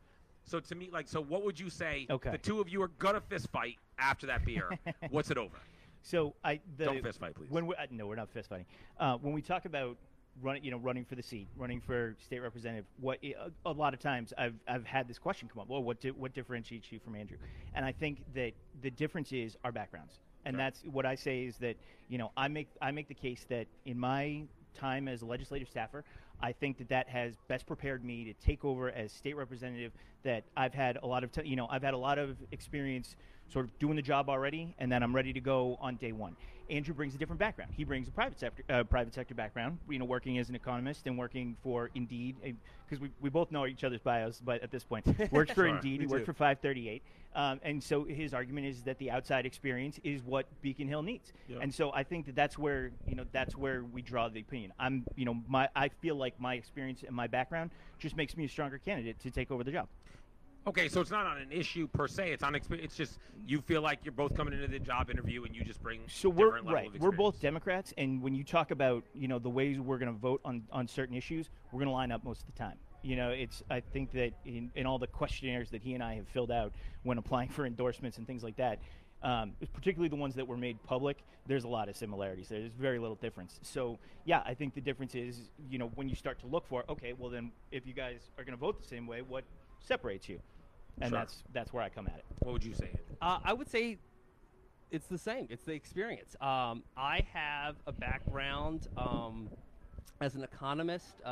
Speaker 1: So to me, like, so what would you say?
Speaker 3: Okay.
Speaker 1: The two of you are gonna fist fight after that beer. What's it over?
Speaker 3: So I the,
Speaker 1: Don't fist fight, please.
Speaker 3: When we, uh, no, we're not fist fighting. Uh, when we talk about running, you know, running for the seat, running for state representative, what a, a lot of times I've I've had this question come up. Well, what di- what differentiates you from Andrew? And I think that the difference is our backgrounds, and
Speaker 1: Sure.
Speaker 3: that's what I say is that you know I make I make the case that in my time as a legislative staffer, I think that that has best prepared me to take over as state representative. That I've had a lot of, t- you know, I've had a lot of experience sort of doing the job already, and then I'm ready to go on day one. Andrew brings a different background. He brings a private sector, uh, private sector background. You know, working as an economist and working for Indeed, because we, we both know each other's bios, but at this point, worked for
Speaker 1: Sure.
Speaker 3: Indeed. He worked
Speaker 2: too.
Speaker 3: for 538, um, and so his argument is that the outside experience is what Beacon Hill needs.
Speaker 1: Yeah.
Speaker 3: And so I think that that's where you know that's where we draw the opinion. I'm you know my I feel like my experience and my background just makes me a stronger candidate to take over the job.
Speaker 1: Okay, so it's not on an issue per se. It's on experience. It's just you feel like you're both coming into the job interview and you just bring
Speaker 3: So we're right. We're both. Democrats, and when you talk about you know the ways we're going to vote on on certain issues, we're going to line up most of the time. You know, it's I think that in, in all the questionnaires that he and I have filled out when applying for endorsements and things like that, um, particularly the ones that were made public, there's a lot of similarities. There's very little difference. So yeah, I think the difference is you know when you start to look for okay, well then if you guys are going to vote the same way, what separates you? And
Speaker 1: Sure.
Speaker 3: that's that's where I come at it.
Speaker 1: What would you say?
Speaker 2: Uh, I would say it's the same. It's the experience. Um, I have a background um, as an economist, uh,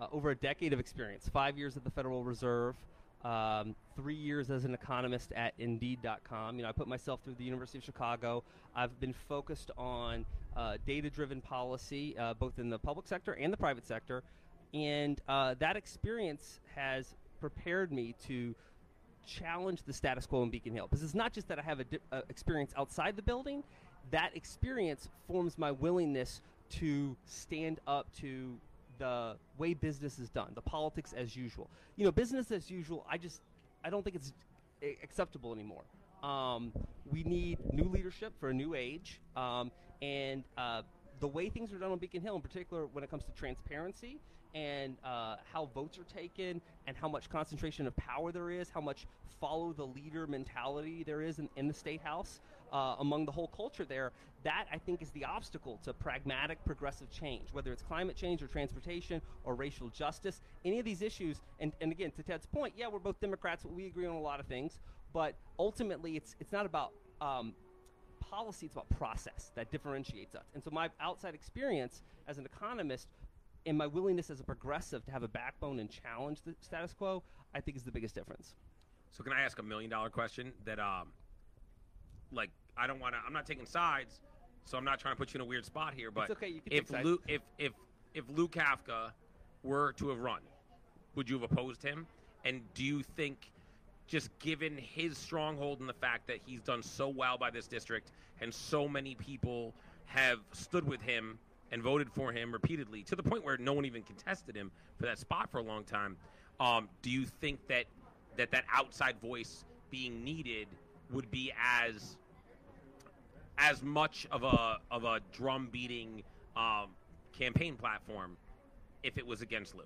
Speaker 2: uh, over a decade of experience. Five years at the Federal Reserve, um, three years as an economist at Indeed.com. You know, I put myself through the University of Chicago. I've been focused on uh, data-driven policy, uh, both in the public sector and the private sector, and uh, that experience has prepared me to challenge the status quo in Beacon Hill. Because it's not just that I have a di- uh, experience outside the building, that experience forms my willingness to stand up to the way business is done, the politics as usual. You know, business as usual, I just, I don't think it's acceptable anymore. Um, we need new leadership for a new age. Um, and uh, the way things are done on Beacon Hill, in particular when it comes to transparency and uh, how votes are taken and how much concentration of power there is, how much follow the leader mentality there is in, in the state house uh, among the whole culture there, that I think is the obstacle to pragmatic progressive change, whether it's climate change or transportation or racial justice, any of these issues. And, and again, to Ted's point, yeah, we're both Democrats, we agree on a lot of things, but ultimately it's, it's not about um, policy, it's about process that differentiates us. And so my outside experience as an economist and my willingness as a progressive to have a backbone and challenge the status quo, I think is the biggest difference.
Speaker 1: So can I ask a million dollar question that um like I don't want to I'm not taking sides, so I'm not trying to put you in a weird spot here, but
Speaker 2: okay, you can
Speaker 1: if. Lou if if if Lou Kafka were to have run, would you have opposed him? And do you think just given his stronghold and the fact that he's done so well by this district and so many people have stood with him and voted for him repeatedly to the point where no one even contested him for that spot for a long time. Um, do you think that that that outside voice being needed would be as as much of a of a drum beating um, campaign platform if it was against Lou?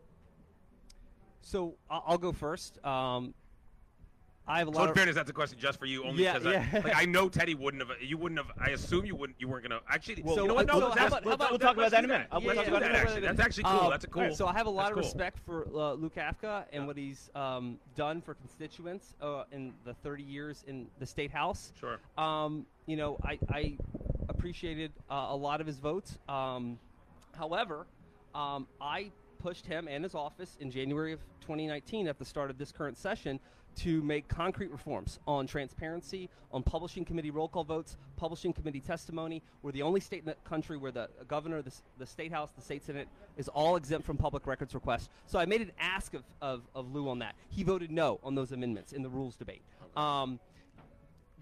Speaker 2: So I'll, go first. Um, I have a
Speaker 1: So
Speaker 2: lot
Speaker 1: in
Speaker 2: of
Speaker 1: fairness, that's a question just for you, only
Speaker 2: Yeah,
Speaker 1: because
Speaker 2: yeah.
Speaker 1: I, like I know Teddy wouldn't have. You wouldn't have. I assume you wouldn't. You weren't gonna actually.
Speaker 3: Well,
Speaker 1: you know
Speaker 2: so-
Speaker 1: what? No,
Speaker 2: so how about- how about-
Speaker 3: we'll talk about that in a minute. I'll-
Speaker 1: Let's
Speaker 3: we'll
Speaker 1: do
Speaker 3: talk about
Speaker 1: that,
Speaker 3: that in a
Speaker 1: actually.
Speaker 3: minute.
Speaker 1: That's actually cool.
Speaker 2: Um,
Speaker 1: That's a cool.
Speaker 2: So I have a lot
Speaker 1: that's
Speaker 2: of
Speaker 1: cool.
Speaker 2: respect for uh, Lou Kafka and what he's um, done for constituents uh, in the 30 years in the state house.
Speaker 1: Sure.
Speaker 2: Um, you know, I, I appreciated uh, a lot of his votes. Um, however, um, I pushed him and his office in January of 2019 at the start of this current session to make concrete reforms on transparency, on publishing committee roll call votes, publishing committee testimony. We're the only state in the country where the governor, the, the state house, the state senate is all exempt from public records requests. So I made an ask of, of, of Lou on that. He voted no on those amendments in the rules debate. Um,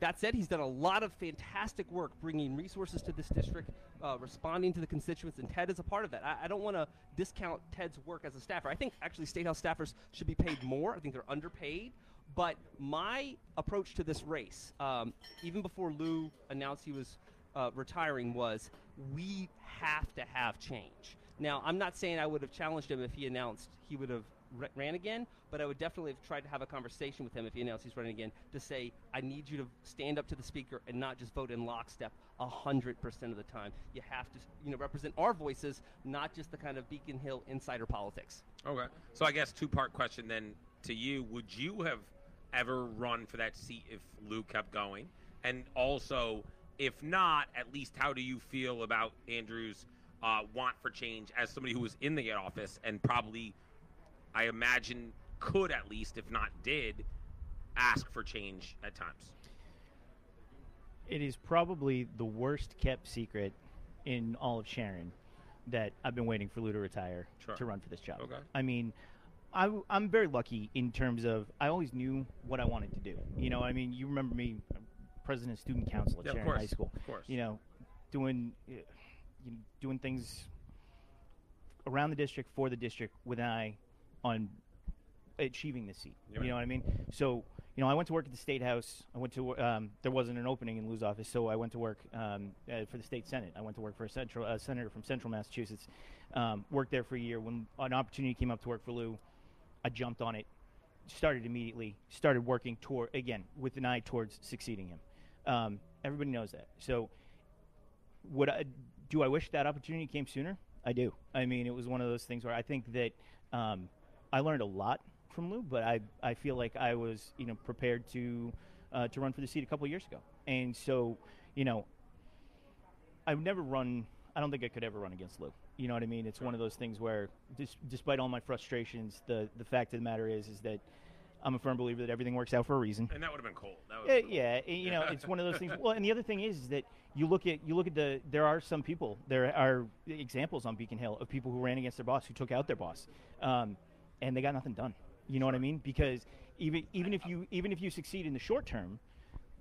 Speaker 2: that said, he's done a lot of fantastic work bringing resources to this district, uh, responding to the constituents, and Ted is a part of that. I, I don't want to discount Ted's work as a staffer. I think actually State House staffers should be paid more. I think they're underpaid. But my approach to this race, um, even before Lou announced he was uh, retiring, was we have to have change. Now, I'm not saying I would have challenged him if he announced he would have ra- ran again, but I would definitely have tried to have a conversation with him if he announced he's running again to say, I need you to stand up to the speaker and not just vote in lockstep 100% of the time. You have to, you know, represent our voices, not just the kind of Beacon Hill insider politics.
Speaker 1: Okay. So I guess two part question then to you: Would you have ever run for that seat if Lou kept going? And also, if not, at least how do you feel about Andrew's uh, want for change as somebody who was in the office and probably, I imagine, could at least, if not did, ask for change at times?
Speaker 3: It is probably the worst kept secret in all of Sharon that I've been waiting for Lou to retire
Speaker 1: Sure.
Speaker 3: to run for this job.
Speaker 1: Okay.
Speaker 3: I mean, I, am very lucky in terms of I always knew what I wanted to do. You know, I mean, you remember me, president of student council at
Speaker 1: Yeah,
Speaker 3: Sharon
Speaker 1: course.
Speaker 3: High School.
Speaker 1: Of course.
Speaker 3: You know, doing, uh, you know, doing things around the district for the district with an eye on achieving the seat.
Speaker 1: Yeah.
Speaker 3: You know what I mean? So, you know, I went to work at the state house. I went to um, there wasn't an opening in Lou's office, so I went to work um, uh, for the state senate. I went to work for a central uh, senator from Central Massachusetts. Um, worked there for a year. When an opportunity came up to work for Lou, I jumped on it. Started immediately. Started working toward again with an eye towards succeeding him. Um, everybody knows that. So, would I do? I wish that opportunity came sooner. I do. I mean, it was one of those things where I think that um, I learned a lot from Lou, but I I feel like I was you know prepared to uh, to run for the seat a couple of years ago, and so you know I've never run. I don't think I could ever run against Lou. You know what I mean? It's one of those things where, dis- despite all my frustrations, the the fact of the matter is, is that I'm a firm believer that everything works out for a reason.
Speaker 1: And that would have been cool. That would've cool.
Speaker 3: yeah, you know, it's one of those things. Well, and the other thing is, is that you look at you look at the there are some people there are examples on Beacon Hill of people who ran against their boss who took out their boss, um, and they got nothing done. You know what I mean? Because even even if you even if you succeed in the short term,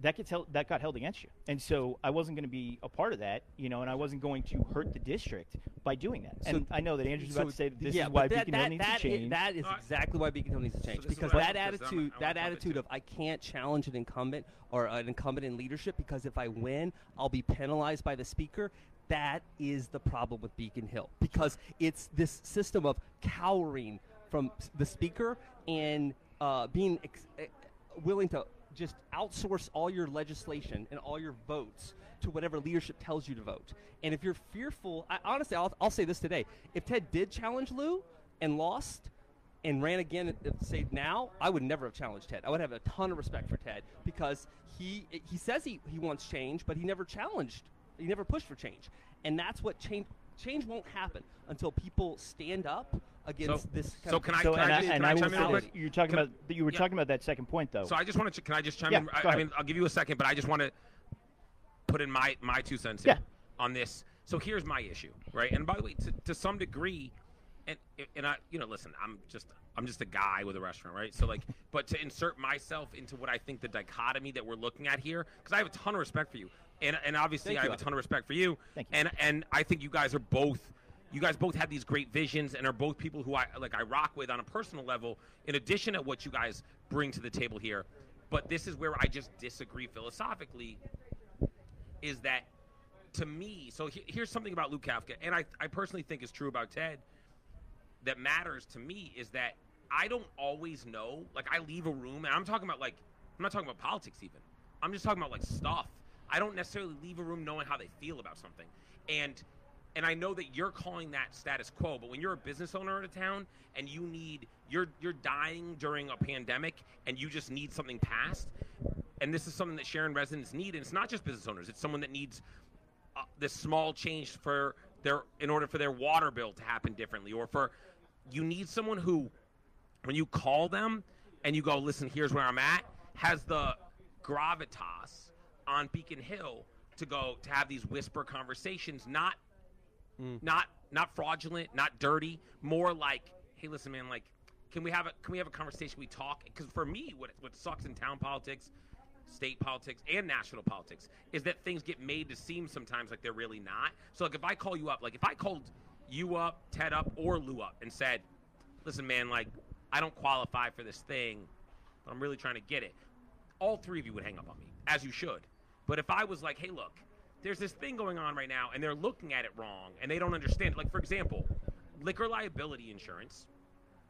Speaker 3: that gets held, that got held against you. And so I wasn't going to be a part of that, you know, and I wasn't going to hurt the district by doing that. and I know that Andrew's about to say that this
Speaker 2: yeah,
Speaker 3: is why
Speaker 2: that,
Speaker 3: Beacon Hill needs
Speaker 2: that
Speaker 3: to
Speaker 2: i-
Speaker 3: change.
Speaker 2: that is exactly why Beacon Hill needs to change
Speaker 1: this is
Speaker 2: because that
Speaker 1: this is- I'm-
Speaker 2: attitude, that attitude of I can't challenge an incumbent or an incumbent in leadership because if I win, I'll be penalized by the speaker. That is the problem with Beacon Hill because it's this system of cowering from the speaker and uh, being ex- eh, willing to just outsource all your legislation and all your votes to whatever leadership tells you to vote. And if you're fearful, I, honestly, I'll, I'll say this today: if Ted did challenge Lou and lost and ran again, say now, I would never have challenged Ted. I would have a ton of respect for Ted because he he says he, he wants change, but he never challenged, he never pushed for change, and that's what change change won't happen until people stand up against
Speaker 1: So-
Speaker 2: this. Kind
Speaker 1: so
Speaker 2: of
Speaker 1: can I-
Speaker 3: so,
Speaker 1: can
Speaker 3: and I,
Speaker 1: just-
Speaker 3: and
Speaker 1: I
Speaker 3: I will
Speaker 1: chime in
Speaker 3: say this, you're talking
Speaker 1: Can-
Speaker 3: about you were
Speaker 1: yeah.
Speaker 3: talking about that second point though.
Speaker 1: So I just want to. Can I just chime
Speaker 3: Yeah,
Speaker 1: in? I, I mean, I'll give you a second, but I just want to put in my my two cents
Speaker 3: Yeah.
Speaker 1: on this. So here's my issue, right? And by the way, to, to some degree, and and I, you know, listen, I'm just I'm just a guy with a restaurant, right? So like, but to insert myself into what I think the dichotomy that we're looking at here, because I have a ton of respect for you, and and obviously
Speaker 2: Thank
Speaker 1: I
Speaker 2: you,
Speaker 1: have a ton of respect for you,
Speaker 3: Thank you.
Speaker 1: and and I think you guys are both. You guys both have these great visions and are both people who I like I rock with on a personal level in addition to what you guys bring to the table here. But this is where I just disagree philosophically is that to me, so he- here's something about Lou Kafka, and I, I personally think is true about Ted that matters to me is that I don't always know. Like I leave a room, and I'm talking about like I'm not talking about politics even. I'm just talking about like stuff. I don't necessarily leave a room knowing how they feel about something, and and I know that you're calling that status quo. But when you're a business owner in a town and you need you're you're dying during a pandemic and you just need something passed, and this is something that Sharon residents need, and it's not just business owners. It's someone that needs uh, this small change for their in order for their water bill to happen differently, or for you need someone who, when you call them and you go, listen, here's where I'm at, has the gravitas on Beacon Hill to go to have these whisper conversations, not Mm. not not fraudulent, not dirty, more like, hey, listen, man, like, can we have a can we have a conversation? We talk because for me, what what sucks in town politics, state politics, and national politics is that things get made to seem sometimes like they're really not. So like if I call you up, like if I called you up, Ted up, or Lou up and said, listen, man, like I don't qualify for this thing, but I'm really trying to get it. All three of you would hang up on me, as you should. But if I was like, hey, look, there's this thing going on right now, and they're looking at it wrong, and they don't understand it. Like, for example, liquor liability insurance.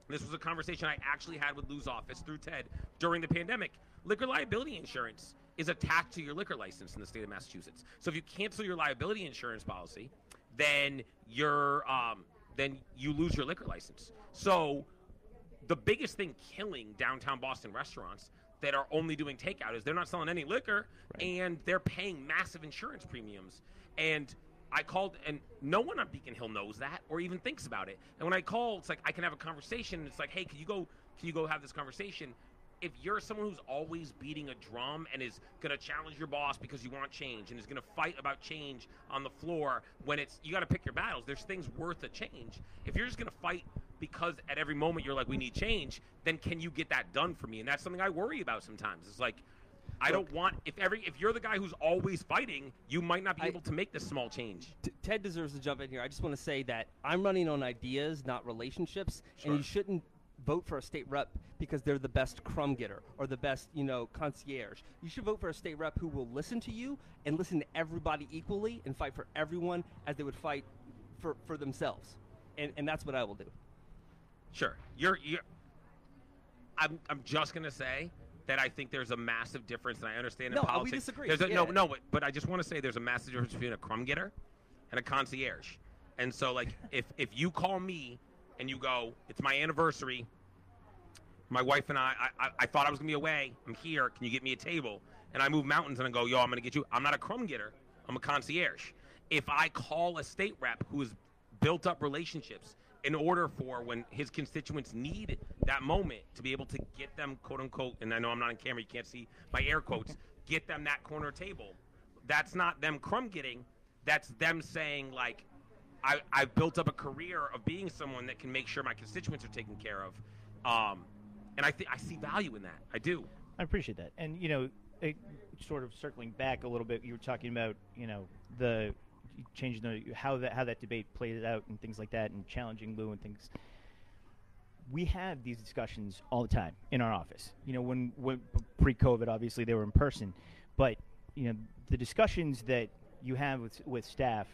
Speaker 1: This was a conversation I actually had with Lou's office through Ted during the pandemic. Liquor liability insurance is attached to your liquor license in the state of Massachusetts. So if you cancel your liability insurance policy, then you're um, then you lose your liquor license. So the biggest thing killing downtown Boston restaurants that are only doing takeout is they're not selling any liquor and they're paying massive insurance premiums. And I called, and no one on Beacon Hill knows that or even thinks about it. And when I call, it's like I can have a conversation. It's like, hey, can you go? Can you go have this conversation? If you're someone who's always beating a drum and is going to challenge your boss because you want change and is going to fight about change on the floor when it's you got to pick your battles. There's things worth a change. If you're just going to fight because at every moment you're like we need change, then can you get that done for me? And that's something I worry about sometimes. It's like I don't want if every if you're the guy who's always fighting, you might not be
Speaker 2: I-
Speaker 1: able to make this small change.
Speaker 2: T- Ted deserves to jump in here. I just want to say that I'm running on ideas, not relationships,
Speaker 1: Sure.
Speaker 2: and you shouldn't vote for a state rep because they're the best crumb getter or the best, you know, concierge. You should vote for a state rep who will listen to you and listen to everybody equally and fight for everyone as they would fight for, for themselves. And, and that's what I will do.
Speaker 1: Sure. You're you're I'm I'm just gonna say that I think there's a massive difference, and I understand in
Speaker 2: No, we
Speaker 1: politics.
Speaker 2: disagree.
Speaker 1: There's a, No,
Speaker 2: Yeah.
Speaker 1: no, but, but I just want to say there's a massive difference between a crumb getter and a concierge. And so, like, if if you call me and you go, it's my anniversary. My wife and I, I, I, I thought I was gonna be away. I'm here. Can you get me a table? And I move mountains and I go, yo, I'm gonna get you. I'm not a crumb getter. I'm a concierge. If I call a state rep who has built up relationships in order for when his constituents need that moment to be able to get them, quote unquote, and I know I'm not on camera, you can't see my air quotes, get them that corner table. That's not them crumb getting. That's them saying like, I, I've built up a career of being someone that can make sure my constituents are taken care of. Um, and I think I see value in that. I do.
Speaker 3: I appreciate that. And you know, it, sort of circling back a little bit, you were talking about you know the changing the how that how that debate played out and things like that, and challenging Lou and things. We have these discussions all the time in our office. You know, when, when pre-COVID, obviously they were in person, but you know the discussions that you have with with staff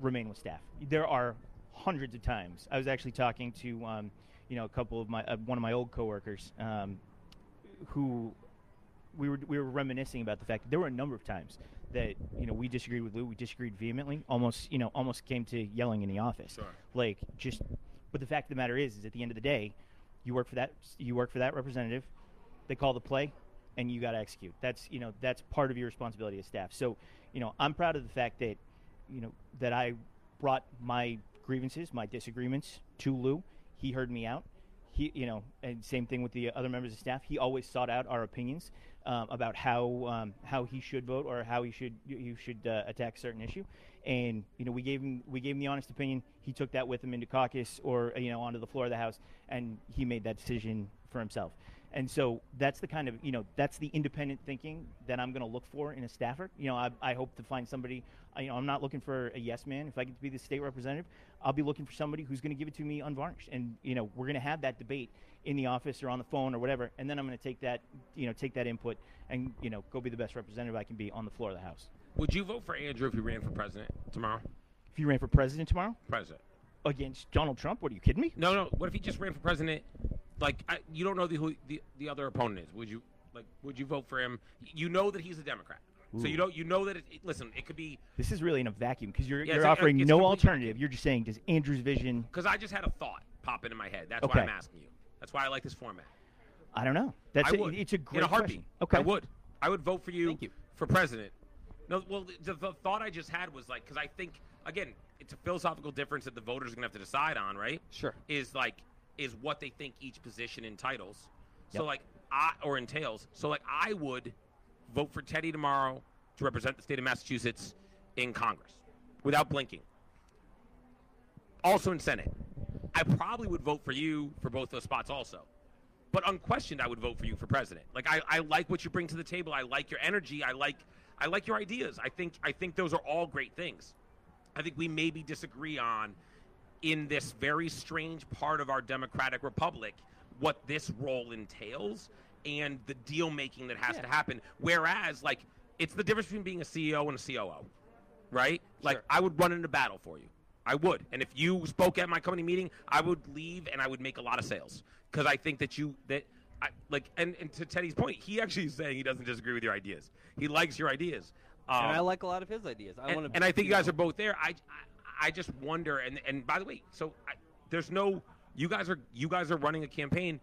Speaker 3: remain with staff. There are hundreds of times. I was actually talking to, um, you know, a couple of my uh, one of my old coworkers, um, who we were we were reminiscing about the fact that there were a number of times that you know we disagreed with Lou. We disagreed vehemently, almost you know almost came to yelling in the office.
Speaker 1: Sure.
Speaker 3: Like just, but the fact of the matter is, is at the end of the day, you work for that you work for that representative. They call the play, and you got to execute. That's you know that's part of your responsibility as staff. So you know I'm proud of the fact that you know that I brought my grievances, my disagreements to Lou. He heard me out. He, you know, and same thing with the other members of staff. He always sought out our opinions um, about how um, how he should vote or how he should you should uh, attack certain issue. And you know, we gave him we gave him the honest opinion. He took that with him into caucus or you know onto the floor of the house, and he made that decision for himself. And so that's the kind of you know that's the independent thinking that I'm going to look for in a staffer. You know, I, I hope to find somebody. Uh, you know, I'm not looking for a yes man. If I get to be the state representative, I'll be looking for somebody who's going to give it to me unvarnished. And you know, we're going to have that debate in the office or on the phone or whatever. And then I'm going to take that you know take that input and you know go be the best representative I can be on the floor of the house.
Speaker 1: Would you vote for Andrew if he ran for president tomorrow?
Speaker 3: If he ran for president tomorrow
Speaker 1: President.
Speaker 3: against Donald Trump, what are you kidding me?
Speaker 1: No, no. What if he just ran for president like I, you don't know the, who the the other opponent is. Would you like? Would you vote for him? You know that he's a Democrat, so you
Speaker 3: Ooh.
Speaker 1: know you know that. It, it- listen, it could be
Speaker 3: This is really in a vacuum because you're
Speaker 1: Yeah,
Speaker 3: you're
Speaker 1: a-
Speaker 3: offering no alternative.
Speaker 1: vacuum.
Speaker 3: You're just saying does Andrew's vision?
Speaker 1: because I just had a thought pop into my head. That's
Speaker 3: Okay.
Speaker 1: why I'm asking you. That's why I like this format.
Speaker 3: I don't know. That's a, it's a great
Speaker 1: in a heartbeat.
Speaker 3: question. Okay.
Speaker 1: I would. I would vote for you,
Speaker 2: Thank you.
Speaker 1: for president. No, well, the, the thought I just had was like, because I think again, it's a philosophical difference that the voters are gonna have to decide on, right?
Speaker 2: Sure.
Speaker 1: Is like, is what they think each position entitles. So like, I or entails. So like, I would vote for Teddy tomorrow to represent the state of Massachusetts in Congress, without blinking. Also in Senate, I probably would vote for you for both those spots also but unquestioned, I would vote for you for president. Like I, I like what you bring to the table. I like your energy. I like, I like your ideas. I think, I think those are all great things. I think we maybe disagree on, in this very strange part of our democratic republic, what this role entails and the deal making that has
Speaker 2: Yeah.
Speaker 1: to happen. Whereas, like, it's the difference between being a CEO and a COO, right? Like,
Speaker 2: Sure.
Speaker 1: I would run into battle for you. I would. And if you spoke at my company meeting, I would leave and I would make a lot of sales because I think that you that I like. And, and to Teddy's point, he actually is saying he doesn't disagree with your ideas. He likes your ideas. Um,
Speaker 2: and I like a lot of his ideas. I
Speaker 1: and,
Speaker 2: want to,
Speaker 1: and I think you guys are both there. I, I, I just wonder. And and by the way, so I, there's no. You guys are you guys are running a campaign.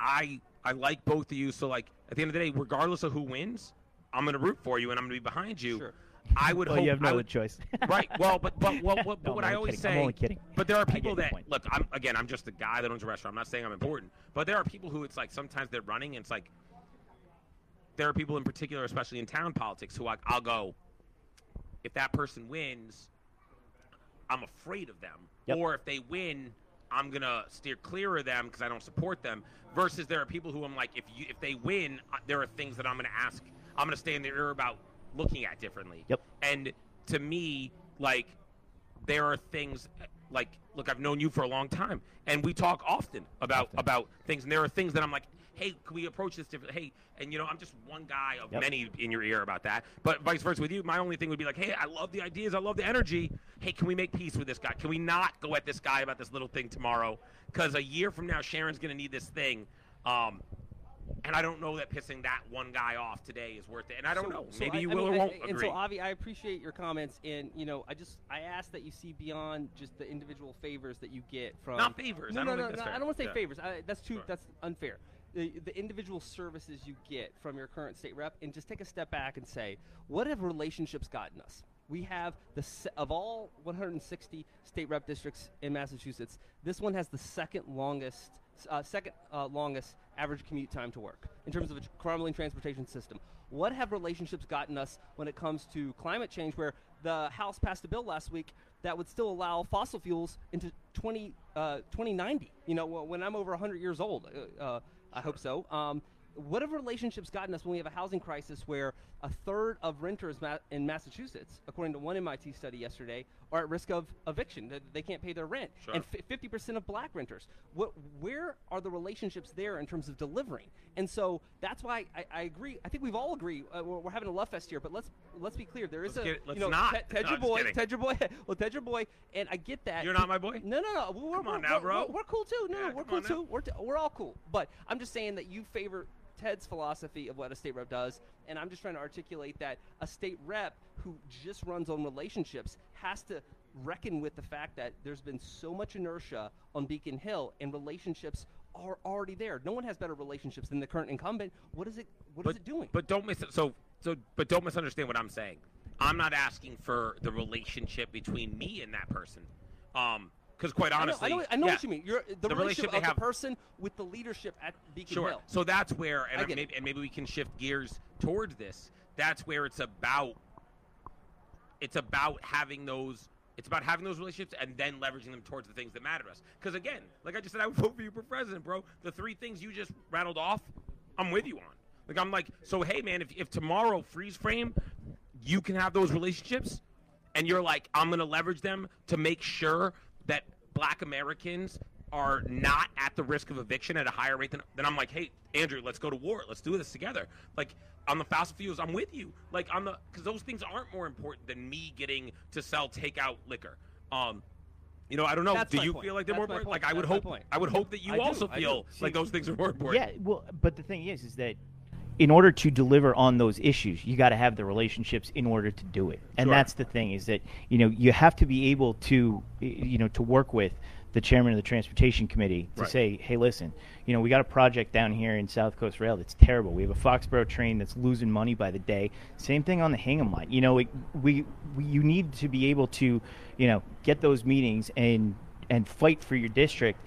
Speaker 1: I I like both of you. So like at the end of the day, regardless of who wins, I'm going to root for you and I'm going to be behind you.
Speaker 2: Sure.
Speaker 1: I would
Speaker 3: Well,
Speaker 1: hope
Speaker 3: you have no
Speaker 1: would,
Speaker 3: choice.
Speaker 1: right. Well, but but well, what, but
Speaker 3: No,
Speaker 1: what
Speaker 3: I'm
Speaker 1: I always
Speaker 3: kidding. I'm
Speaker 1: say,
Speaker 3: only kidding.
Speaker 1: but there are people that look. I'm again. I'm just a guy that owns a restaurant. I'm not saying I'm important, but there are people who it's like sometimes they're running. And it's like there are people in particular, especially in town politics, who like I'll go. If that person wins, I'm afraid of them.
Speaker 3: Yep.
Speaker 1: Or if they win, I'm gonna steer clear of them because I don't support them. Versus there are people who I'm like, if you if they win, there are things that I'm gonna ask. I'm gonna stay in their ear about looking at differently.
Speaker 3: Yep.
Speaker 1: And to me, like there are things like look, I've known you for a long time, and we talk often about
Speaker 3: Often.
Speaker 1: about things, and there are things that I'm like, hey, can we approach this different? Hey, and you know, I'm just one guy of
Speaker 3: Yep.
Speaker 1: many in your ear about that. But vice versa with you, my only thing would be like, hey, I love the ideas, I love the energy. Hey, can we make peace with this guy? Can we not go at this guy about this little thing tomorrow? Because a year from now, Sharon's gonna need this thing. Um, and I don't know that pissing that one guy off today is worth it. And I don't
Speaker 2: So-
Speaker 1: know.
Speaker 2: so
Speaker 1: Maybe
Speaker 2: I-
Speaker 1: you
Speaker 2: I
Speaker 1: will
Speaker 2: mean,
Speaker 1: or won't
Speaker 2: And
Speaker 1: agree.
Speaker 2: so, Avi, I appreciate your comments, and you know, I just I ask that you see beyond just the individual favors that you get from
Speaker 1: Not favors.
Speaker 2: No,
Speaker 1: I
Speaker 2: no,
Speaker 1: don't
Speaker 2: no, no. I don't want to say
Speaker 1: Yeah.
Speaker 2: favors. I, that's too.
Speaker 1: Sure.
Speaker 2: That's unfair. The, the individual services you get from your current state rep, and just take a step back and say, what have relationships gotten us? We have the of all 160 state rep districts in Massachusetts, this one has the second longest, uh, second uh, longest average commute time to work in terms of a crumbling transportation system. What have relationships gotten us when it comes to climate change, where the House passed a bill last week that would still allow fossil fuels into 20, uh, 2090? You know, when I'm over 100 years old, uh, uh, I hope so. Um, what have relationships gotten us when we have a housing crisis where a third of renters ma- in Massachusetts, according to one MIT study yesterday, are at risk of eviction? They can't pay their rent,
Speaker 1: Sure.
Speaker 2: and fi- 50% of black renters. What, where are the relationships there in terms of delivering? And so that's why I, I agree. I think we've all agree. Uh, we're, we're having a love fest here, but let's let's be clear. There is
Speaker 1: Let's
Speaker 2: a
Speaker 1: get- let's
Speaker 2: you know
Speaker 1: not.
Speaker 2: Ted, Ted
Speaker 1: No,
Speaker 2: your boy. Ted your boy. well, Ted your boy, and I get that.
Speaker 1: You're not my boy?
Speaker 2: No, no, no. We're,
Speaker 1: Come on
Speaker 2: we're-
Speaker 1: now,
Speaker 2: we're-
Speaker 1: bro.
Speaker 2: We're, we're cool too. No,
Speaker 1: Yeah,
Speaker 2: we're cool too. We're, t- we're all cool. But I'm just saying that you favor Ted's philosophy of what a state rep does, and I'm just trying to articulate that a state rep who just runs on relationships has to reckon with the fact that there's been so much inertia on Beacon Hill, and relationships are already there. No one has better relationships than the current incumbent. What is it? What is
Speaker 1: but,
Speaker 2: it doing?
Speaker 1: But don't miss so so. But don't misunderstand what I'm saying. I'm not asking for the relationship between me and that person. Um, because quite honestly,
Speaker 2: I know, I know, I know
Speaker 1: yeah,
Speaker 2: what you mean. You're the,
Speaker 1: The
Speaker 2: relationship,
Speaker 1: relationship they
Speaker 2: of
Speaker 1: have-
Speaker 2: the person with the leadership at Beacon
Speaker 1: Sure.
Speaker 2: Hill.
Speaker 1: So that's where, and maybe, and maybe we can shift gears towards this. That's where it's about. It's about having those. It's about having those relationships and then leveraging them towards the things that matter to us. Because again, like I just said, I would vote for you for president, bro. The three things you just rattled off, I'm with you on. Like I'm like, so hey man, if if tomorrow freeze frame, you can have those relationships, and you're like, I'm gonna leverage them to make sure that Black Americans are not at the risk of eviction at a higher rate than. Then I'm like, hey Andrew, let's go to war. Let's do this together. Like on the fossil fuels, I'm with you. Like on the because those things aren't more important than me getting to sell takeout liquor. Um, You know, I don't know.
Speaker 2: That's
Speaker 1: Do you
Speaker 2: point.
Speaker 1: feel like they're
Speaker 2: That's
Speaker 1: more important?
Speaker 2: point.
Speaker 1: Like I would
Speaker 2: That's
Speaker 1: hope.
Speaker 2: point.
Speaker 1: I would hope that you
Speaker 2: I
Speaker 1: also
Speaker 2: do.
Speaker 1: feel like those things are more important.
Speaker 3: Yeah, well, but the thing is, is that in order to deliver on those issues, you got to have the relationships in order to do it. And
Speaker 1: Sure.
Speaker 3: that's the thing is that you know you have to be able to you know to work with the chairman of the transportation committee to
Speaker 1: Right.
Speaker 3: say, hey, listen, you know we got a project down here in South Coast Rail that's terrible. We have a Foxborough train that's losing money by the day. Same thing on the Hingham line. You know, it, we, we you need to be able to you know get those meetings and and fight for your district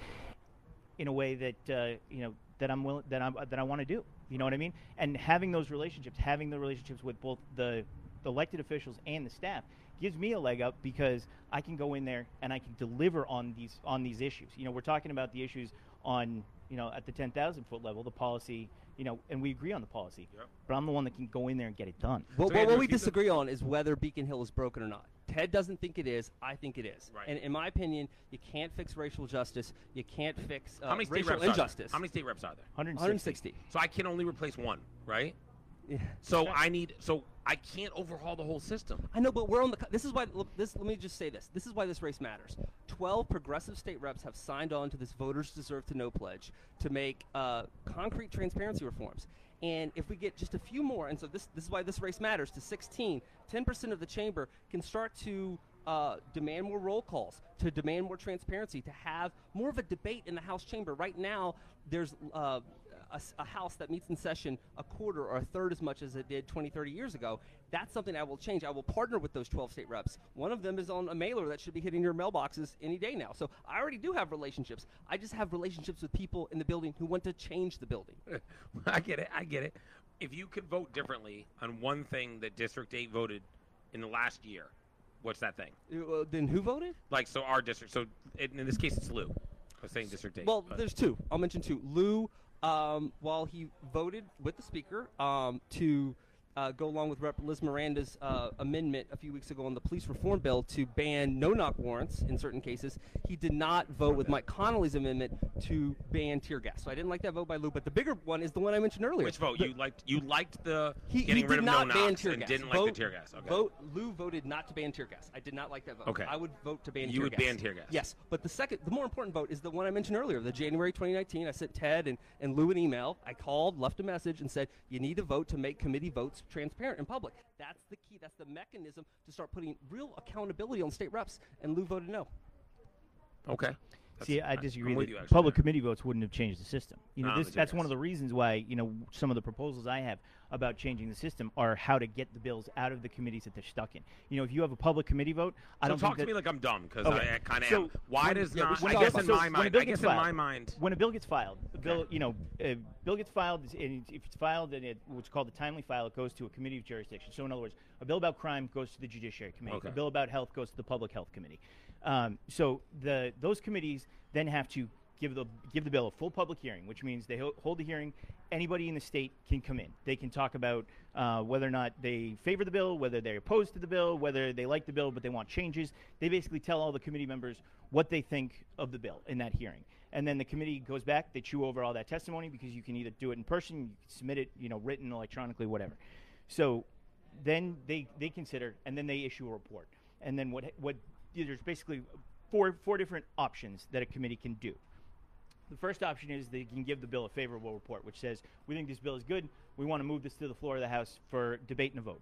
Speaker 3: in a way that uh, you know that I'm willing that I'm that I want to do. You know what I mean? And having those relationships, having the relationships with both the, the elected officials and the staff gives me a leg up because I can go in there and I can deliver on these on these issues. You know, we're talking about the issues on you know at the 10,000 foot level, the policy. You know, and we agree on the policy.
Speaker 1: Yep.
Speaker 3: But I'm the one that can go in there and get it done.
Speaker 2: Well,
Speaker 1: So,
Speaker 2: well, what we
Speaker 1: if you
Speaker 2: disagree on is whether Beacon Hill is broken or not. Ted doesn't think it is. I think it is.
Speaker 1: Right.
Speaker 2: And in my opinion, you can't fix racial justice. You can't fix uh,
Speaker 1: How many state
Speaker 2: racial
Speaker 1: reps are there?
Speaker 2: injustice.
Speaker 1: How many state reps are there?
Speaker 3: 160.
Speaker 2: 160.
Speaker 1: So I can only replace one, right?
Speaker 2: Yeah.
Speaker 1: So I need. So I can't overhaul the whole system.
Speaker 2: I know, but we're on the. This is why. look, This. Let me just say this. This is why this race matters. Twelve progressive state reps have signed on to this voters deserve to know pledge to make uh, concrete transparency reforms. And if we get just a few more, and so this this is why this race matters to 16, 10% of the chamber can start to uh, demand more roll calls, to demand more transparency, to have more of a debate in the House chamber. Right now, there's uh, a, a house that meets in session a quarter or a third as much as it did 20, 30 years ago. That's something I will change. I will partner with those 12 state reps. One of them is on a mailer that should be hitting your mailboxes any day now. So I already do have relationships. I just have relationships with people in the building who want to change the building.
Speaker 1: I get it. I get it. If you could vote differently on one thing that District Eight voted in the last year, what's that thing?
Speaker 2: Uh, then who voted?
Speaker 1: Like, so our district. So in, in this case, it's Lou. I was saying District Eight.
Speaker 2: Well,
Speaker 1: but-
Speaker 2: there's two. I'll mention two. Lou, um, while he voted with the speaker um, to uh, go along with Rep. Liz Miranda's uh, amendment a few weeks ago on the police reform bill to ban no-knock warrants in certain cases, he did not vote with Mike Connolly's amendment to ban tear gas. So I didn't like that vote by Lou. But the bigger one is the one I mentioned earlier.
Speaker 1: which vote
Speaker 2: The-
Speaker 1: you liked? You liked the
Speaker 2: he,
Speaker 1: getting
Speaker 2: he
Speaker 1: rid
Speaker 2: did
Speaker 1: of
Speaker 2: not
Speaker 1: no
Speaker 2: ban
Speaker 1: knocks
Speaker 2: tear
Speaker 1: and
Speaker 2: gas.
Speaker 1: didn't
Speaker 2: vote,
Speaker 1: like the tear gas. Okay.
Speaker 2: Vote. Lou voted not to ban tear gas. I did not like that vote.
Speaker 1: Okay.
Speaker 2: I would vote to ban
Speaker 1: You
Speaker 2: tear
Speaker 1: would
Speaker 2: gas.
Speaker 1: ban tear gas.
Speaker 2: Yes, but the second, the more important vote is the one I mentioned earlier, the January 2019. I sent Ted and, and Lou an email. I called, left a message, and said you need to vote to make committee votes transparent and public. That's the key. That's the mechanism to start putting real accountability on state reps. And Lou voted no.
Speaker 1: Okay.
Speaker 3: See, I disagree.
Speaker 1: With you, actually,
Speaker 3: public
Speaker 1: there.
Speaker 3: committee votes wouldn't have changed the system. You know,
Speaker 1: No,
Speaker 3: this, that's one of the reasons why you know some of the proposals I have about changing the system are how to get the bills out of the committees that they're stuck in. You know, if you have a public committee vote, I
Speaker 1: So
Speaker 3: don't
Speaker 1: talk
Speaker 3: think
Speaker 1: to me like I'm dumb because
Speaker 3: Okay.
Speaker 1: I, I kind of
Speaker 3: So,
Speaker 1: am. Why
Speaker 3: when-
Speaker 1: does
Speaker 3: yeah,
Speaker 1: not? I guess
Speaker 3: so a
Speaker 1: mind.
Speaker 3: bill
Speaker 1: I
Speaker 3: gets
Speaker 1: guess in my mind.
Speaker 3: when a bill gets filed, the bill, you know, a bill gets filed, and if it's filed and it, what's called a timely file, it goes to a committee of jurisdiction. So, in other words, a bill about crime goes to the Judiciary Committee.
Speaker 1: Okay.
Speaker 3: A bill about health goes to the Public Health Committee. Um, so, the those committees then have to give the give the bill a full public hearing, which means they ho- hold the hearing. Anybody in the state can come in. They can talk about uh, whether or not they favor the bill, whether they're opposed to the bill, whether they like the bill but they want changes. They basically tell all the committee members what they think of the bill in that hearing. And then the committee goes back, they chew over all that testimony because you can either do it in person, you can submit it, you know, written, electronically, whatever. So then they, they consider, and then they issue a report. And then what, what there's basically four, four different options that a committee can do. The first option is they can give the bill a favorable report, which says, we think this bill is good, we want to move this to the floor of the House for debate and a vote.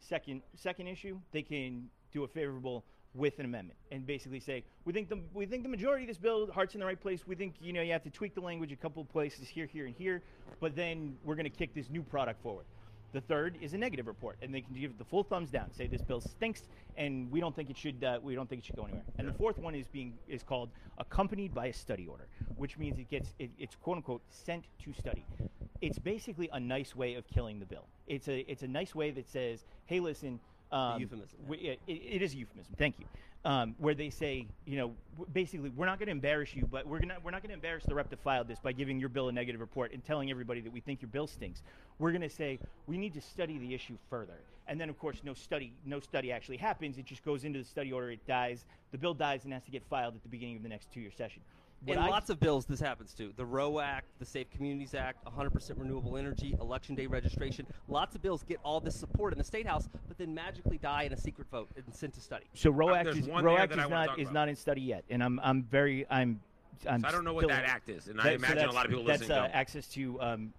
Speaker 3: Second, second issue, they can do a favorable with an amendment and basically say, we think the we think the majority of this bill heart's in the right place. We think you know you have to tweak the language a couple of places here, here, and here, but then we're going to kick this new product forward. The third is a negative report, and they can give it the full thumbs down, say this bill stinks, and we don't think it should. Uh, we don't think it should go anywhere. And the fourth one is being is called accompanied by a study order, which means it gets it, it's quote unquote sent to study. It's basically a nice way of killing the bill. It's a it's a nice way that says, hey, listen. Um,
Speaker 2: euphemism, yeah.
Speaker 3: it, it is a euphemism. Thank you. Um, where they say, you know, basically, we're not going to embarrass you, but we're gonna we're not going to embarrass the rep that filed this by giving your bill a negative report and telling everybody that we think your bill stinks. We're going to say we need to study the issue further, and then of course, no study no study actually happens. It just goes into the study order. It dies. The bill dies and has to get filed at the beginning of the next two-year session. What
Speaker 2: and
Speaker 3: I-
Speaker 2: lots of bills this happens to. The ROE Act, the Safe Communities Act, 100% renewable energy, election day registration. Lots of bills get all this support in the state house, but then magically die in a secret vote and sent to study.
Speaker 3: So Roe Act
Speaker 1: Uh, there's
Speaker 3: is
Speaker 1: one
Speaker 3: Roe Act
Speaker 1: there
Speaker 3: is
Speaker 1: that I wanna
Speaker 3: not is
Speaker 1: about.
Speaker 3: not in study yet, and I'm I'm very I'm. I'm
Speaker 1: So I don't know what
Speaker 3: still-
Speaker 1: that act is, and I
Speaker 3: That- so
Speaker 1: imagine a lot of people
Speaker 3: that's
Speaker 1: listening
Speaker 3: uh,
Speaker 1: don't.
Speaker 3: access to um,